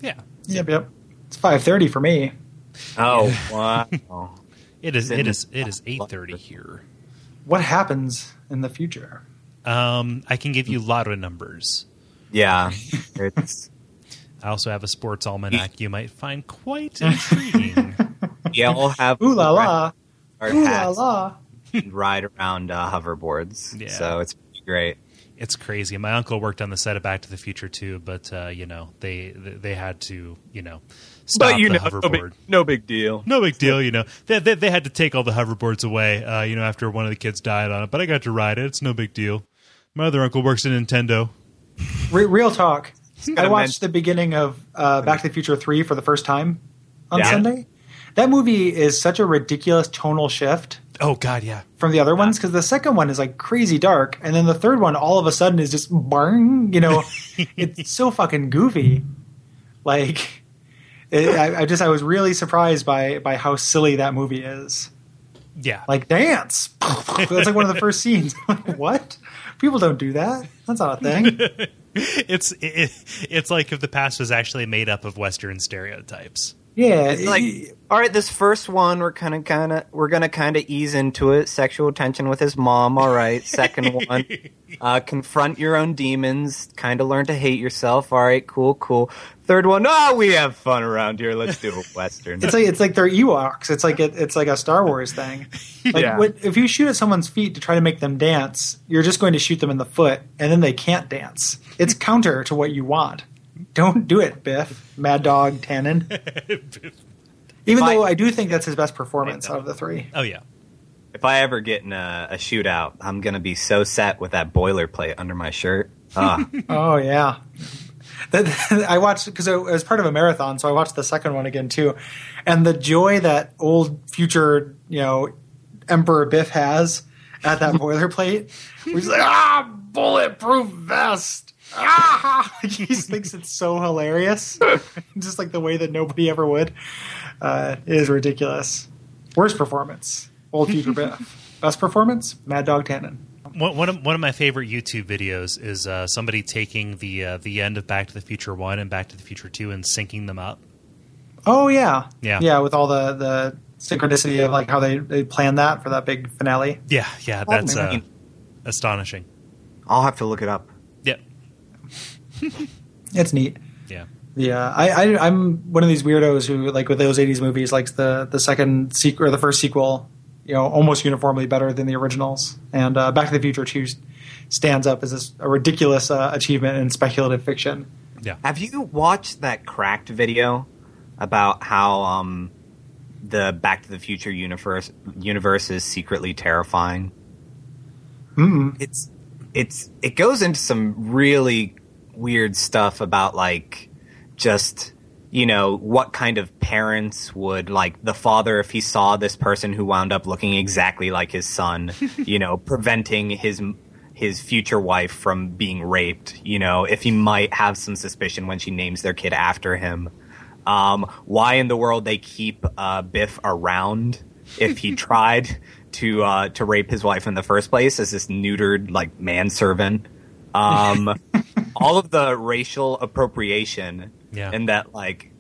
Yeah, Yep. Yep. It's five thirty for me. Oh wow! <laughs> it is. It is. It is eight thirty here. What happens in the future? Um, I can give you lotto numbers. yeah, <laughs> it's I also have a sports almanac <laughs> you might find quite intriguing. yeah. We'll have Ooh la la. Ooh la la. ride around uh, hoverboards. Yeah. So it's great. It's crazy. My uncle worked on the set of Back to the Future too, but uh, you know they they had to you know stop the hoverboard. no big deal. No big deal, you know. They, they, they had to take all the hoverboards away, uh, you know, after one of the kids died on it. But I got to ride it. It's no big deal. My other uncle works at Nintendo. Real talk. I watched the beginning of uh, Back to the Future three for the first time on Yeah. Sunday. That movie is such a ridiculous tonal shift Oh God, yeah. from the other ones because the second one is like crazy dark, and then the third one all of a sudden is just bang. You know, <laughs> it's so fucking goofy. Like, it, I, I just I was really surprised by by how silly that movie is. Yeah. Like dance. <laughs> That's like one of the first scenes. <laughs> What? People don't do that. That's not a thing. it's it, it's like if the past was actually made up of Western stereotypes. Yeah, It's like, all right, this first one, we're kind of, kind of, we're gonna kind of ease into it. Sexual tension with his mom. All right. Second one, <laughs> uh, confront your own demons. Kind of learn to hate yourself. All right, cool, cool. Third one, oh, we have fun around here. Let's do a <laughs> western. It's like it's like they're Ewoks. It's like it, it's like a Star Wars thing. <laughs> Like Yeah. what, if you shoot at someone's feet to try to make them dance, you're just going to shoot them in the foot, and then they can't dance. It's counter to what you want. Don't do it, Biff. Mad Dog Tannen. <laughs> Even If I- though I do think that's his best performance out of the three. Oh yeah. if I ever get in a, a shootout, I'm gonna be so set with that boilerplate under my shirt. Ah, <laughs> Oh yeah. That, <laughs> I watched because it was part of a marathon, so I watched the second one again too, and the joy that old future you know Emperor Biff has at that boilerplate, where he's like, ah, bulletproof vest. Ah! Like, <laughs> he thinks it's so hilarious, <laughs> just like the way that nobody ever would. Uh, it is ridiculous. Worst performance, old future Biff. <laughs> Best performance, Mad Dog Tannen. One, one of one of my favorite YouTube videos is uh, somebody taking the uh, the end of Back to the Future One and Back to the Future Two and syncing them up. Oh yeah, Yeah. yeah. With all the the synchronicity of like how they they planned that for that big finale. Yeah, yeah, that's uh, astonishing. I'll have to look it up. Yep. <laughs> It's neat. Yeah. Yeah, I, I I'm one of these weirdos who like with those '80s movies likes the the second sequel or the first sequel, you know, almost uniformly better than the originals. And uh, Back to the Future Two stands up as this, a ridiculous uh, achievement in speculative fiction. Yeah. Have you watched that cracked video about how um, the Back to the Future universe universe is secretly terrifying? Mm-mm. It's it's it goes into some really weird stuff about like just you know what kind of parents would like the father if he saw this person who wound up looking exactly like his son <laughs> you know preventing his his future wife from being raped you know if he might have some suspicion when she names their kid after him. Um, why in the world they keep uh, Biff around if he <laughs> tried to uh, to rape his wife in the first place as this neutered like manservant? Um, <laughs> all of the racial appropriation Yeah. and that like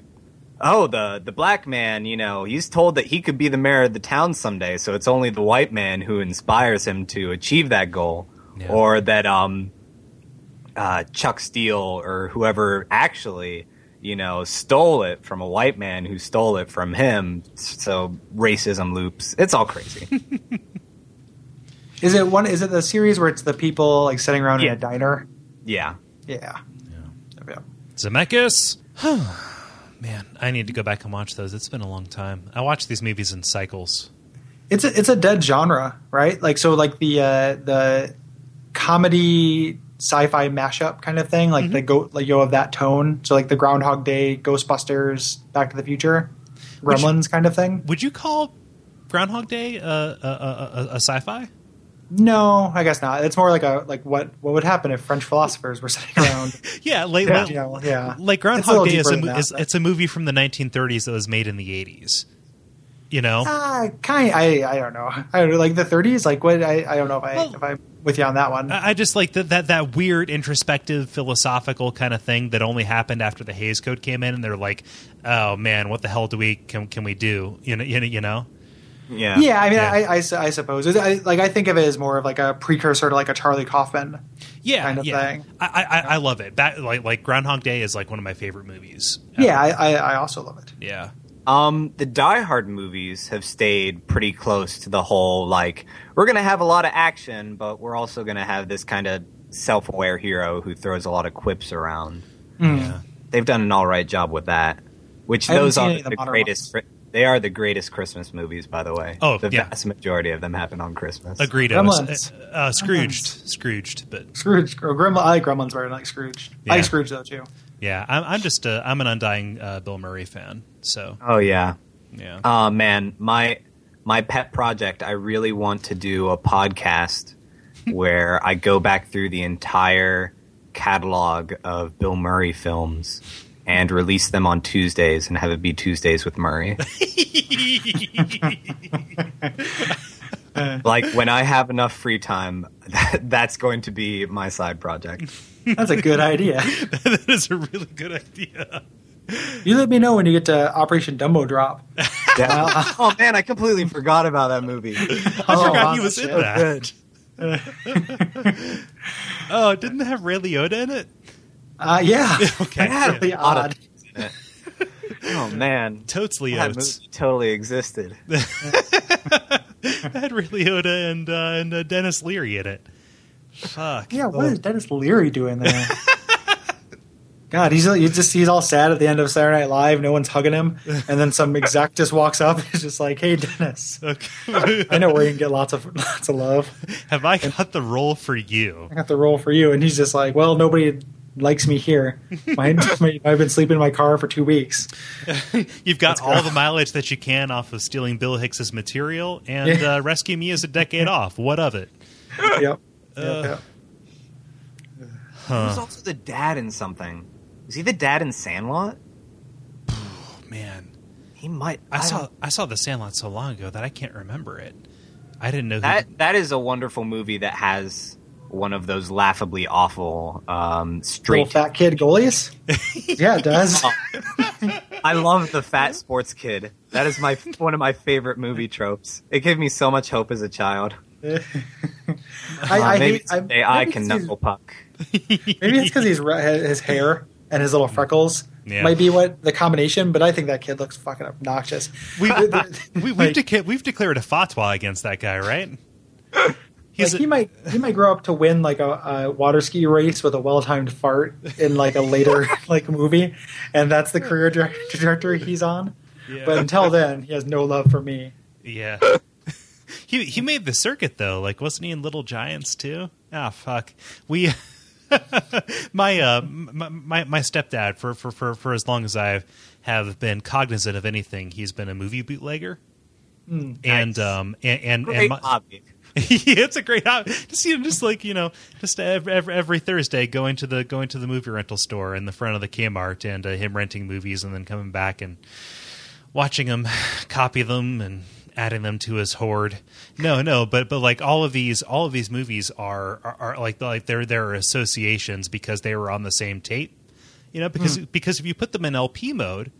oh the the black man you know he's told that he could be the mayor of the town someday so it's only the white man who inspires him to achieve that goal Yeah. or that um uh chuck steele or whoever actually you know stole it from a white man who stole it from him so racism loops it's all crazy <laughs> Is it one? Is it the series where it's the people like sitting around Yeah. in a diner? yeah Yeah. Yeah. Zemeckis. <sighs> Man, I need to go back and watch those. It's been a long time. I watch these movies in cycles. It's a, it's a dead genre, right? Like so, like the uh, the comedy sci-fi mashup kind of thing, like the go like you know, of that tone. So like the Groundhog Day, Ghostbusters, Back to the Future, Gremlins kind of thing. Would you call Groundhog Day a, a, a, a, sci-fi? No, I guess not. It's more like a like what what would happen if French philosophers were <laughs> sitting around. <laughs> Yeah, like Yeah, like, you know, yeah. like Groundhog Day is a, that, is it's a movie from the 1930s that was made in the 80s. You know, uh, kind I I don't know. I don't know, like the 30s. Like what? I, I don't know if I Well- if I'm with you on that one. I I just like that that that weird introspective philosophical kind of thing that only happened after the Hays Code came in, and they're like, "Oh man, what the hell do we can can we do?" You know, you know, you know. yeah yeah, I mean, Yeah. I, I, I suppose. I, like I think of it as more of like a precursor to like a Charlie Kaufman. yeah, kind of yeah. thing. I, I I love it. That like like Groundhog Day is like one of my favorite movies. Yeah, I, I, I also love it. yeah. Um, the Die Hard movies have stayed pretty close to the whole like we're gonna have a lot of action, but we're also gonna have this kind of self-aware hero who throws a lot of quips around. Yeah. They've done an all right job with that. Which I those are the the modern greatest. They are the greatest Christmas movies, by the way. Oh, the yeah. vast majority of them happen on Christmas. Agreed. I was, Gremlins. uh, uh, Scrooged, Scrooged, but Scrooged or Gremlin. I like Gremlins better than like Scrooge. I Yeah. like Scrooge though too. Yeah, I'm, I'm just a, I'm an undying uh, Bill Murray fan. So Oh yeah. yeah, Oh man, my my pet project. I really want to do a podcast <laughs> where I go back through the entire catalog of Bill Murray films and release them on Tuesdays and have it be Tuesdays with Murray. <laughs> <laughs> like when I have enough free time, that, that's going to be my side project. That's a good idea. <laughs> that is a really good idea. You let me know when you get to Operation Dumbo Drop. Yeah. <laughs> oh man, I completely forgot about that movie. I Oh, forgot wow, he was that's in that. oh, didn't it have Ray Liotta in it? Uh, yeah. Okay, That's really A of odd. it. Oh man, Totes that totally existed. Had Ray Liotta and uh, and uh, Denis Leary in it. Fuck. Yeah, what is Denis Leary doing there? <laughs> God, he's he's just he's all sad at the end of Saturday Night Live. No one's hugging him, and then some exec just walks up. He's just like, "Hey, Dennis, Okay. I know where you can get lots of lots of love. Have I got the role for you? I got the role for you." And he's just like, "Well, nobody likes me here. My, <laughs> my, I've been sleeping in my car for two weeks." <laughs> You've got all the mileage that you can off of stealing Bill Hicks's material, and Yeah. uh, Rescue Me is a decade <laughs> off. What of it? Yep. Yep, Uh, yep. He was also the dad in something. Is he the dad in Sandlot? Oh, man, He might. I, saw I saw The Sandlot so long ago that I can't remember it. I didn't know who. that. That is a wonderful movie that has one of those laughably awful um, Little straight. fat kid goalies. <laughs> yeah, it does. I love the fat sports kid. That is my one of my favorite movie tropes. It gave me so much hope as a child. <laughs> I, Uh, I maybe hate. I, someday I maybe can knuckle puck. Maybe it's because he's re- his hair and his little freckles Yeah. might be what the combination. But I think that kid looks fucking obnoxious. we, The- the- <laughs> we, we've, like- deca- we've declared a fatwa against that guy, right? He's like a- he might he might grow up to win like a, a water ski race with a well timed fart in like a later <laughs> <laughs> like movie, and that's the career dir- trajectory he's on. Yeah. But until then, he has no love for me. Yeah. <laughs> he he made the circuit though. Like wasn't he in Little Giants too? Ah fuck. We my uh my, my my stepdad for, for for for as long as I have been cognizant of anything, he's been a movie bootlegger. And nice. um and and, Great and my, hobby. <laughs> it's a great hobby. Just you know, just like you know, just every, every, every Thursday going to the going to the movie rental store in the front of the Kmart and uh, him renting movies and then coming back and watching him <sighs> copy them and adding them to his hoard. No, no, but but like all of these all of these movies are are, are like like they're they're associations because they were on the same tape. You know, because because if you put them in LP mode,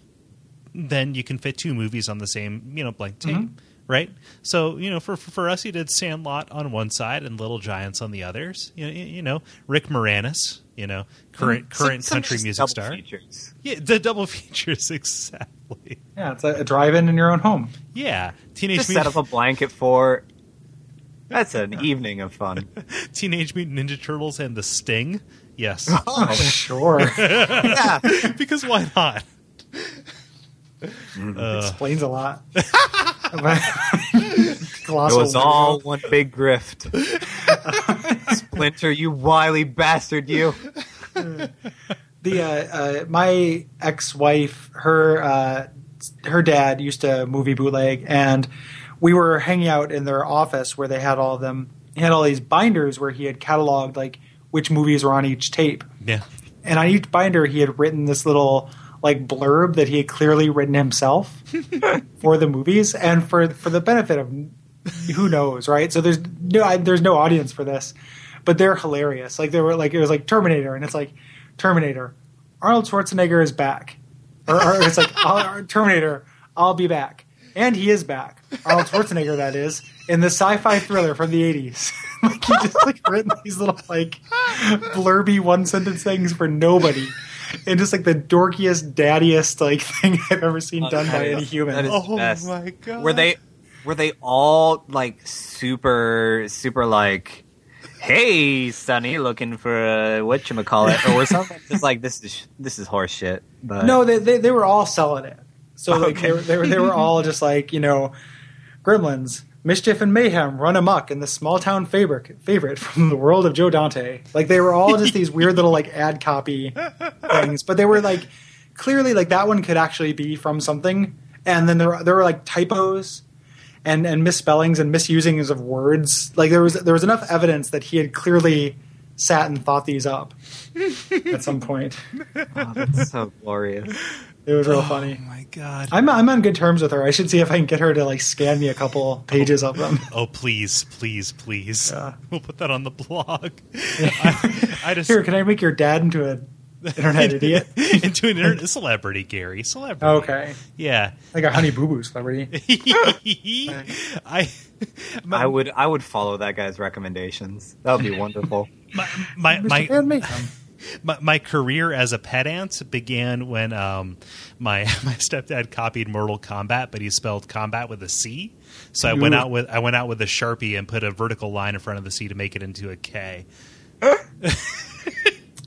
then you can fit two movies on the same you know blank tape. Right, so you know, for for us, he did Sandlot on one side and Little Giants on the others. You know, you, you know Rick Moranis, you know, current mm-hmm. current Some- some country just music star. features. Yeah, the double <laughs> features exactly. Yeah, it's a, a drive-in in your own home. Yeah, teenage Just set up a blanket for. That's an evening of fun. <laughs> Teenage Mutant Ninja Turtles and the Sting. Yes, <laughs> Oh, sure. yeah, because why not? Explains a lot. <laughs> it was all one big grift. <laughs> Splinter, you wily bastard, you. the uh, uh, my ex-wife her uh, her dad used to movie bootleg and we were hanging out in their office where they had all of them. He had all these binders where he had cataloged like which movies were on each tape. Yeah, and on each binder he had written this little like blurb that he had clearly written himself <laughs> for the movies and for for the benefit of who knows right? So there's no I, there's no audience for this but they're hilarious. Like they were like it was like terminator and it's like terminator arnold schwarzenegger is back. Or, or it's like <laughs> terminator i'll be back. And he is back. Arnold schwarzenegger that is in the sci-fi thriller from the 80s <laughs> like he just like written these little like blurby one sentence things for nobody and just like the dorkiest daddiest like <laughs> thing i've ever seen oh, done by any human That is Oh the best. my God. Were they were they all like super super like Hey Sonny, looking for a whatchamacallit or was something just like this is this is horse shit. But No, they, they they were all selling it. So like, Okay. they, were, they were they were <laughs> all just like you know, Gremlins, mischief and mayhem run amok in the small town favorite favorite from the world of Joe Dante. Like they were all just these <laughs> weird little like ad copy things, but they were like clearly like that one could actually be from something. And then there were, there were like typos and and misspellings and misusings of words. Like there was there was enough evidence that he had clearly sat and thought these up <laughs> at some point. Oh, that's so glorious. It was real oh funny. Oh my God. I'm I'm on good terms with her. I should see if I can get her to like scan me a couple <laughs> pages of them. Oh, oh please, please, please! Yeah. <laughs> We'll put that on the blog. <laughs> I, I just Here, can I make your dad into an internet idiot? into an internet celebrity, Gary. Celebrity. Okay, Yeah. like a Honey Boo Boo celebrity. I I would I would follow that guy's recommendations. That would be wonderful. my my Mr. my, Van Mayhem. My my career as a pet ant began when um my <laughs> my stepdad copied Mortal Kombat, but he spelled combat with a C. So I went out with I went out with a sharpie and put a vertical line in front of the C to make it into a K. <laughs>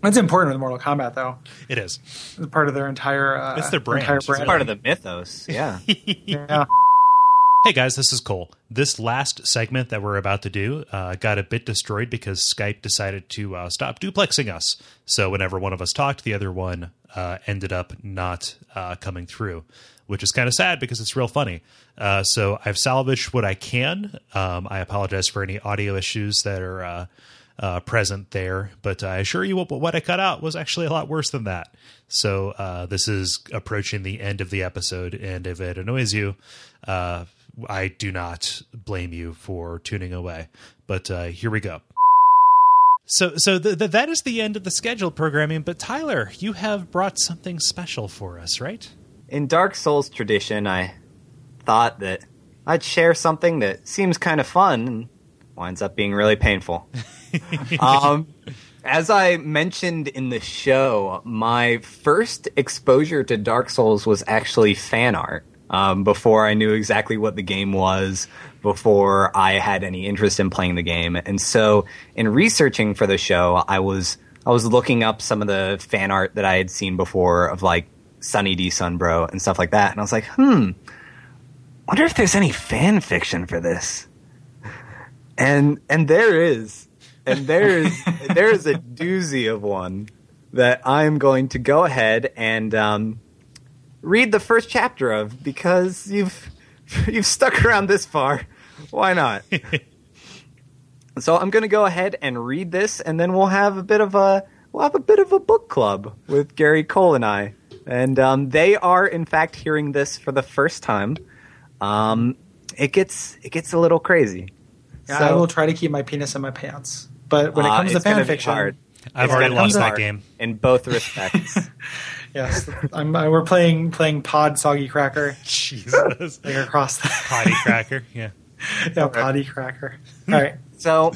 That's important with Mortal Kombat, though. It is. It's part of their entire. Uh, It's their brand. Entire It's brand. Part of the mythos. Yeah. <laughs> yeah. Hey guys, this is Kole. This last segment that we're about to do uh, got a bit destroyed because Skype decided to uh, stop duplexing us. So whenever one of us talked, the other one uh, ended up not uh, coming through, which is kind of sad because it's real funny. Uh, so I've salvaged what I can. Um, I apologize for any audio issues that are uh, present there, but I assure you what, what I cut out was actually a lot worse than that. So this is approaching the end of the episode, and if it annoys you, I do not blame you for tuning away. But uh, here we go. So, so th- th- that is the end of the scheduled programming. But Tyler, you have brought something special for us, right? In Dark Souls tradition, I thought that I'd share something that seems kind of fun and winds up being really painful. <laughs> um, as I mentioned in the show, my first exposure to Dark Souls was actually fan art. Um, before I knew exactly what the game was, before I had any interest in playing the game, and so in researching for the show, I was I was looking up some of the fan art that I had seen before of like Sunny D Sunbro and stuff like that, and I was like, hmm, wonder if there's any fan fiction for this. And and there is, and there is there is a <laughs> doozy of one that I'm going to go ahead and um, read the first chapter of because you've <laughs> you've stuck around this far. Why not? <laughs> So I'm going to go ahead and read this, and then we'll have a bit of a we'll have a bit of a book club with Gary Kole and I, and um, they are in fact hearing this for the first time. Um, it gets it gets a little crazy. Yeah, So- I will try to keep my penis in my pants. But when it Uh, comes to it's gonna fan fiction, hard. I've It's already lost that hard game. in both respects. <laughs> yes, I'm, I, we're playing playing Pod Soggy Cracker Jesus. like across the <laughs> Potty cracker. Yeah. <laughs> yeah, Potty Cracker. All right, so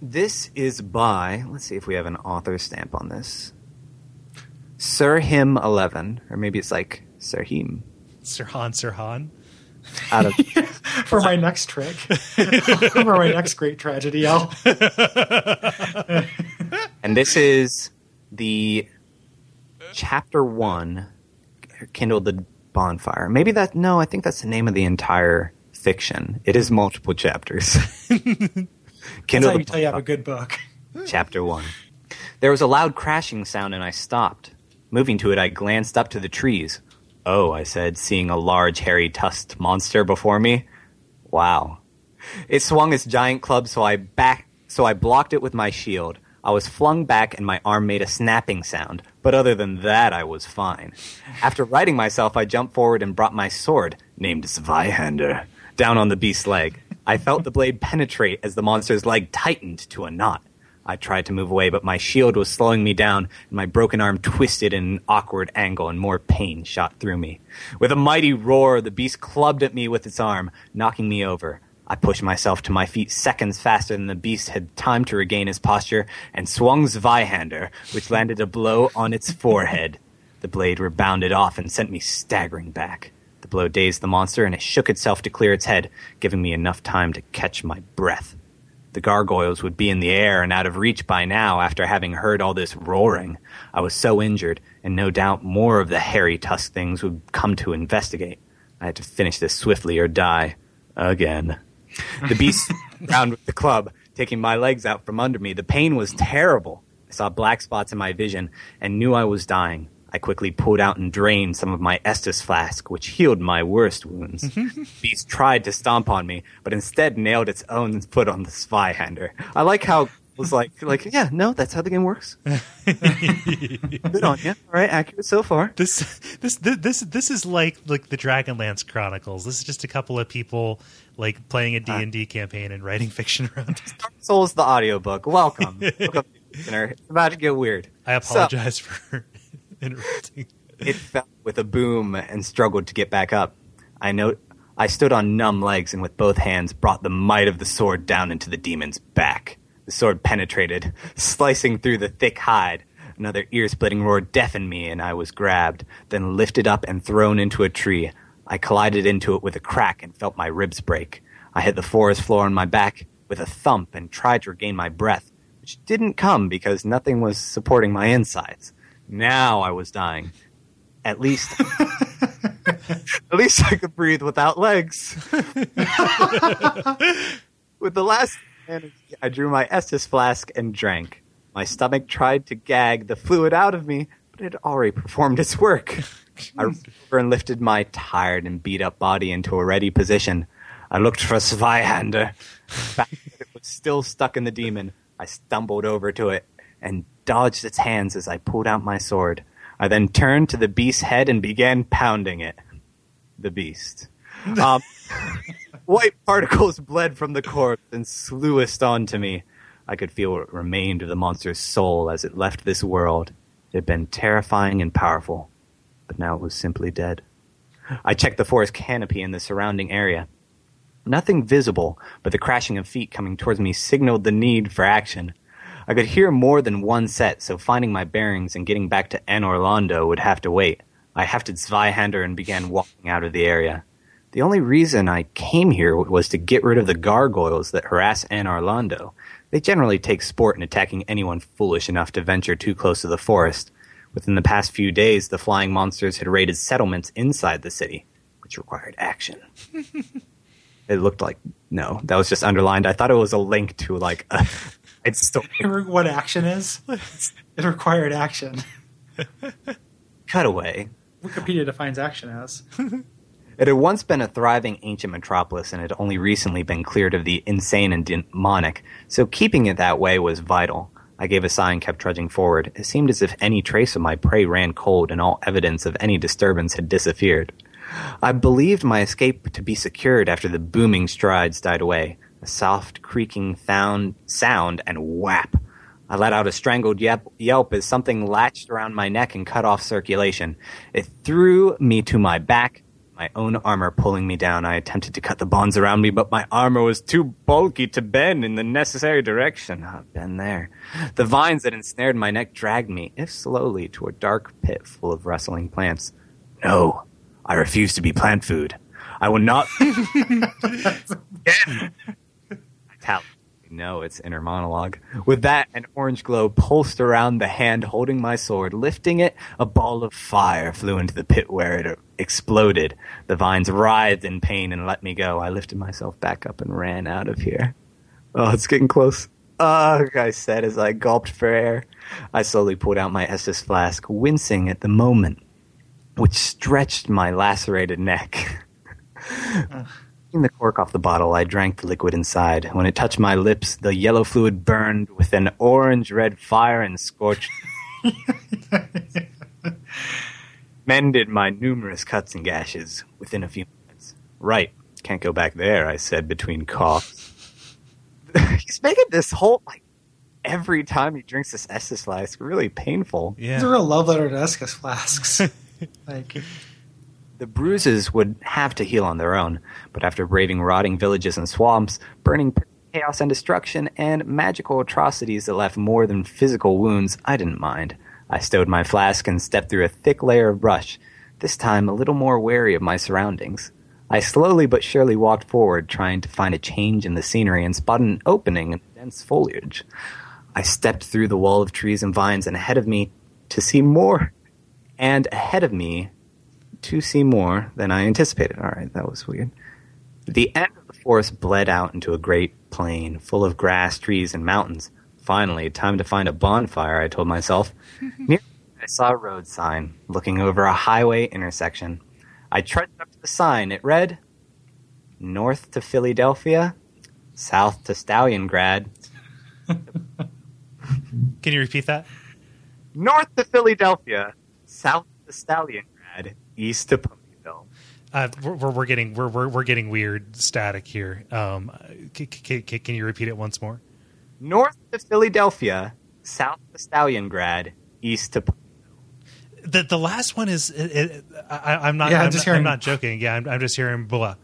this is by let's see if we have an author stamp on this. Sir Him Eleven, or maybe it's like Sir Him Sirhan Sirhan. out of <laughs> for my next trick, for my next great tragedy, I'll And this is the chapter one, Kindle the Bonfire. Maybe that, no, I think that's the name of the entire fiction. It is multiple chapters. <laughs> That's Kindle how the you tell you have a good book. <laughs> Chapter 1. There was a loud crashing sound and I stopped. Moving to it, I glanced up to the trees. Oh, I said, seeing a large, hairy, tusked monster before me. Wow. It swung its giant club, so I back, so I blocked it with my shield. I was flung back and my arm made a snapping sound, but other than that, I was fine. After righting myself, I jumped forward and brought my sword, named Zweihander, down on the beast's leg. I felt the blade penetrate as the monster's leg tightened to a knot. I tried to move away, but my shield was slowing me down, and my broken arm twisted in an awkward angle, and more pain shot through me. With a mighty roar, the beast clubbed at me with its arm, knocking me over. I pushed myself to my feet seconds faster than the beast had time to regain his posture, and swung Zweihander, which landed a blow on its forehead. The blade rebounded off and sent me staggering back. The blow dazed the monster, and it shook itself to clear its head, giving me enough time to catch my breath. The gargoyles would be in the air and out of reach by now after having heard all this roaring. I was so injured, and no doubt more of the hairy tusk things would come to investigate. I had to finish this swiftly or die. Again. The beast <laughs> round with the club, taking my legs out from under me. The pain was terrible. I saw black spots in my vision and knew I was dying. I quickly pulled out and drained some of my Estus flask, which healed my worst wounds. <laughs> Beast tried to stomp on me, but instead nailed its own foot on the Zweihander. I like how was like, like, yeah, no, that's how the game works. <laughs> Good on you. All right, accurate so far. This this this this this is like like the Dragonlance Chronicles. This is just a couple of people like playing a D&D uh, campaign and writing fiction around it. Dark Souls, the audiobook. Welcome. <laughs> Welcome, listener. It's about to get weird. I So- apologize for <laughs> interrupting. It fell with a boom and struggled to get back up. I note I stood on numb legs and with both hands brought the might of the sword down into the demon's back. The sword penetrated, slicing through the thick hide. Another ear-splitting roar deafened me, and I was grabbed, then lifted up and thrown into a tree. I collided into it with a crack and felt my ribs break. I hit the forest floor on my back with a thump and tried to regain my breath, which didn't come because nothing was supporting my insides. Now I was dying. At least, <laughs> at least I could breathe without legs. <laughs> With the last I drew my Estus flask and drank. My stomach tried to gag the fluid out of me, but it had already performed its work. I <laughs> over and lifted my tired and beat up body into a ready position. I looked for. Found it was still stuck in the demon. I stumbled over to it and dodged its hands as I pulled out my sword. I then turned to the beast's head and began pounding it. The beast. <laughs> Um, <laughs> white particles bled from the corpse and sluiced onto me. I could feel what remained of the monster's soul as it left this world. It had been terrifying and powerful, but now it was simply dead. I checked the forest canopy and the surrounding area. Nothing visible, but the crashing of feet coming towards me signaled the need for action. I could hear more than one set, so finding my bearings and getting back to Anor Londo would have to wait. I hefted Zweihander and began walking out of the area. The only reason I came here was to get rid of the gargoyles that harass Anor Londo. They generally take sport in attacking anyone foolish enough to venture too close to the forest. Within the past few days, the flying monsters had raided settlements inside the city, which required action. <laughs> it looked like no, that was just underlined. I thought it was a link to like a. It's still <laughs> what action is? It required action. cutaway. Wikipedia defines action as. <laughs> It had once been a thriving ancient metropolis and had only recently been cleared of the insane and demonic, so keeping it that way was vital. I gave a sigh and kept trudging forward. It seemed as if any trace of my prey ran cold and all evidence of any disturbance had disappeared. I believed my escape to be secured after the booming strides died away. A soft creaking sound, sound and whap. I let out a strangled yelp as something latched around my neck and cut off circulation. It threw me to my back, my own armor pulling me down. I attempted to cut the bonds around me, but my armor was too bulky to bend in the necessary direction. I've been there. The vines that ensnared my neck dragged me, if slowly, to a dark pit full of rustling plants. No, I refuse to be plant food. I will not. <laughs> <laughs> Again. Tell. No, it's inner monologue. With that, an orange glow pulsed around the hand holding my sword. Lifting it, a ball of fire flew into the pit where it exploded. The vines writhed in pain and let me go. I lifted myself back up and ran out of here. Oh, it's getting close. Ugh, I said as I gulped for air. I slowly pulled out my Estus flask, wincing at the moment, which stretched my lacerated neck. <laughs> Taking the cork off the bottle, I drank the liquid inside. When it touched my lips, the yellow fluid burned with an orange red fire and scorched. <laughs> Mended my numerous cuts and gashes within a few minutes. Right, can't go back there, I said between coughs. <laughs> He's making this whole, like, every time he drinks this Estus flask, really painful. It's a Yeah. real love letter to Estus flasks. <laughs> like, The bruises would have to heal on their own, but after braving rotting villages and swamps, burning chaos and destruction, and magical atrocities that left more than physical wounds, I didn't mind. I stowed my flask and stepped through a thick layer of brush, this time a little more wary of my surroundings. I slowly but surely walked forward, trying to find a change in the scenery and spot an opening in the dense foliage. I stepped through the wall of trees and vines, and ahead of me to see more. And ahead of me to see more than I anticipated. All right, that was weird. The end of the forest bled out into a great plain full of grass, trees, and mountains. Finally, time to find a bonfire, I told myself. <laughs> Near I saw a road sign looking over a highway intersection. I trudged up to the sign. It read, North to Philadelphia, South to Stalliongrad, Can you repeat that? North to Philadelphia, South to Stalliongrad, East to Ponyville. Uh, we're, we're, we're getting we're, we're we're getting weird static here. Um, c- c- c- can you repeat it once more? North to Philadelphia, South to Stalingrad, East to The the last one is it, it, I, I'm not. Yeah, I'm, just not- I'm not joking. Yeah, I'm, I'm just hearing blah.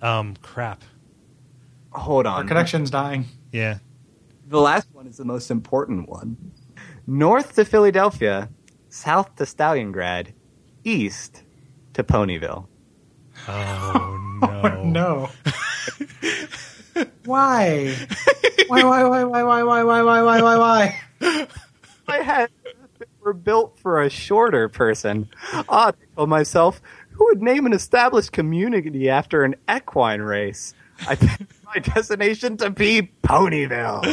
Um, crap. Hold on. our connection's dying. Yeah. The last one is the most important one. North to Philadelphia, South to Stalingrad, East to Ponyville. Oh no. <laughs> Oh, no. <laughs> why? Why, why, why, why, why, why, why, why, why, why, why? My head were built for a shorter person. Ah, Odd, I told myself, who would name an established community after an equine race? I picked my <laughs> destination to be Ponyville.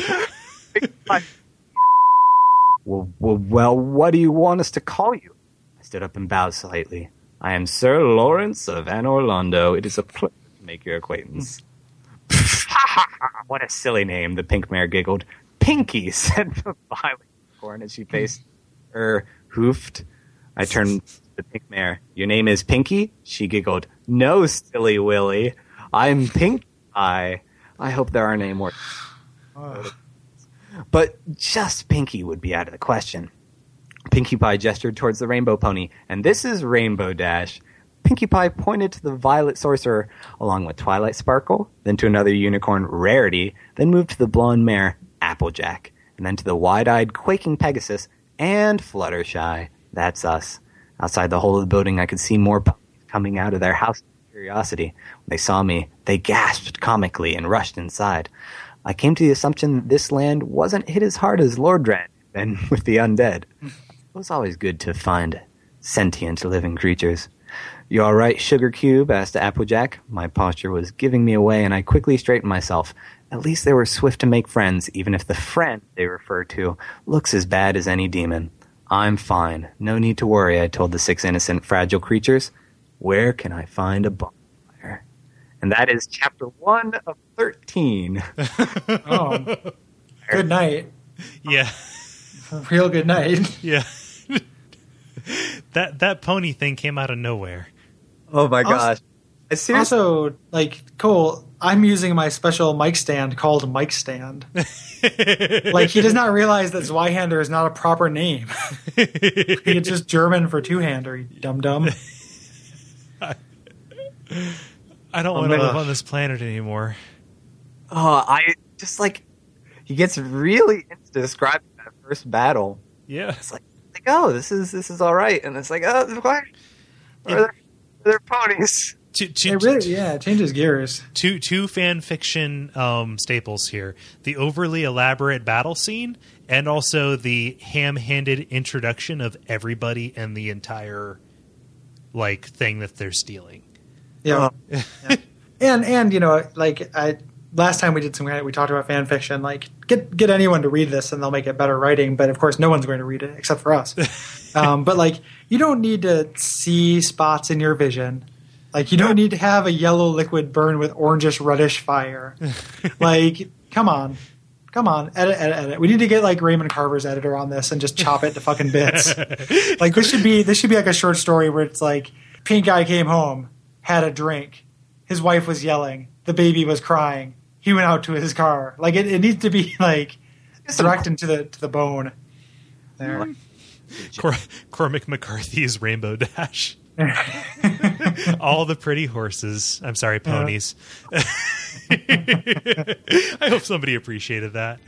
well, well, well, what do you want us to call you? I stood up and bowed slightly. I am Sir Lawrence of Anor Londo. It is a pleasure to make your acquaintance. what a silly name, the pink mare giggled. Pinky, <laughs> said the violet unicorn as she faced her hoofed. I turned to the pink mare. Your name is Pinky? She giggled. No, silly Willy. I'm Pink Eye. I hope there aren't any more. <sighs> But just Pinky would be out of the question. Pinkie Pie gestured towards the rainbow pony, and this is Rainbow Dash. Pinkie Pie pointed to the violet sorcerer, along with Twilight Sparkle, then to another unicorn, Rarity, then moved to the blonde mare, Applejack, and then to the wide-eyed, quaking Pegasus, and Fluttershy. That's us. Outside the hole of the building, I could see more ponies coming out of their house of curiosity. When they saw me, they gasped comically and rushed inside. I came to the assumption that this land wasn't hit as hard as Lordran <laughs> and with the undead. It was always good to find sentient living creatures. You all right, Sugar Cube? asked Applejack. My posture was giving me away, and I quickly straightened myself. At least they were swift to make friends, even if the friend they refer to looks as bad as any demon. I'm fine. No need to worry, I told the six innocent, fragile creatures. Where can I find a bonfire? and that is chapter one of thirteen. <laughs> Oh, good night. Yeah, Real good night. yeah. <laughs> that that pony thing came out of nowhere. oh my Also- gosh! I seriously, Also, like Kole, I'm using my special mic stand called Mic Stand. <laughs> like he does not realize that Zweihander is not a proper name. it's just German for two hander. Dum dum. <laughs> I don't oh want to live on this planet anymore. oh, I just like he gets really into describing that first battle. Yeah, It's like, like oh, this is this is all right, and it's like, oh, why are there, are ponies? two, two, It really, yeah, it changes gears. two two fan fiction um, staples here: the overly elaborate battle scene, and also the ham-handed introduction of everybody and the entire like thing that they're stealing. Yeah. Yeah. <laughs> And and you know, like I last time we did some we talked about fan fiction, like get get anyone to read this and they'll make it better writing, but of course no one's going to read it except for us. <laughs> um, but like you don't need to see spots in your vision. Like you don't need to have a yellow liquid burn with orangish reddish fire. <laughs> like come on. Come on, edit, edit, edit. We need to get like Raymond Carver's editor on this and just chop it to fucking bits. <laughs> like this should be this should be like a short story where it's like pink guy came home, had a drink, his wife was yelling, the baby was crying, he went out to his car. Like it, it needs to be like direct into the to the bone. There. <laughs> Cor- Cormac McCarthy's Rainbow Dash. <laughs> All the pretty horses. I'm sorry, ponies. <laughs> I hope somebody appreciated that.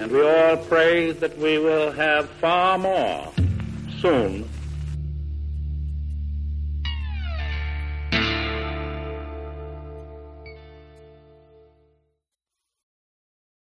And we all pray that we will have far more soon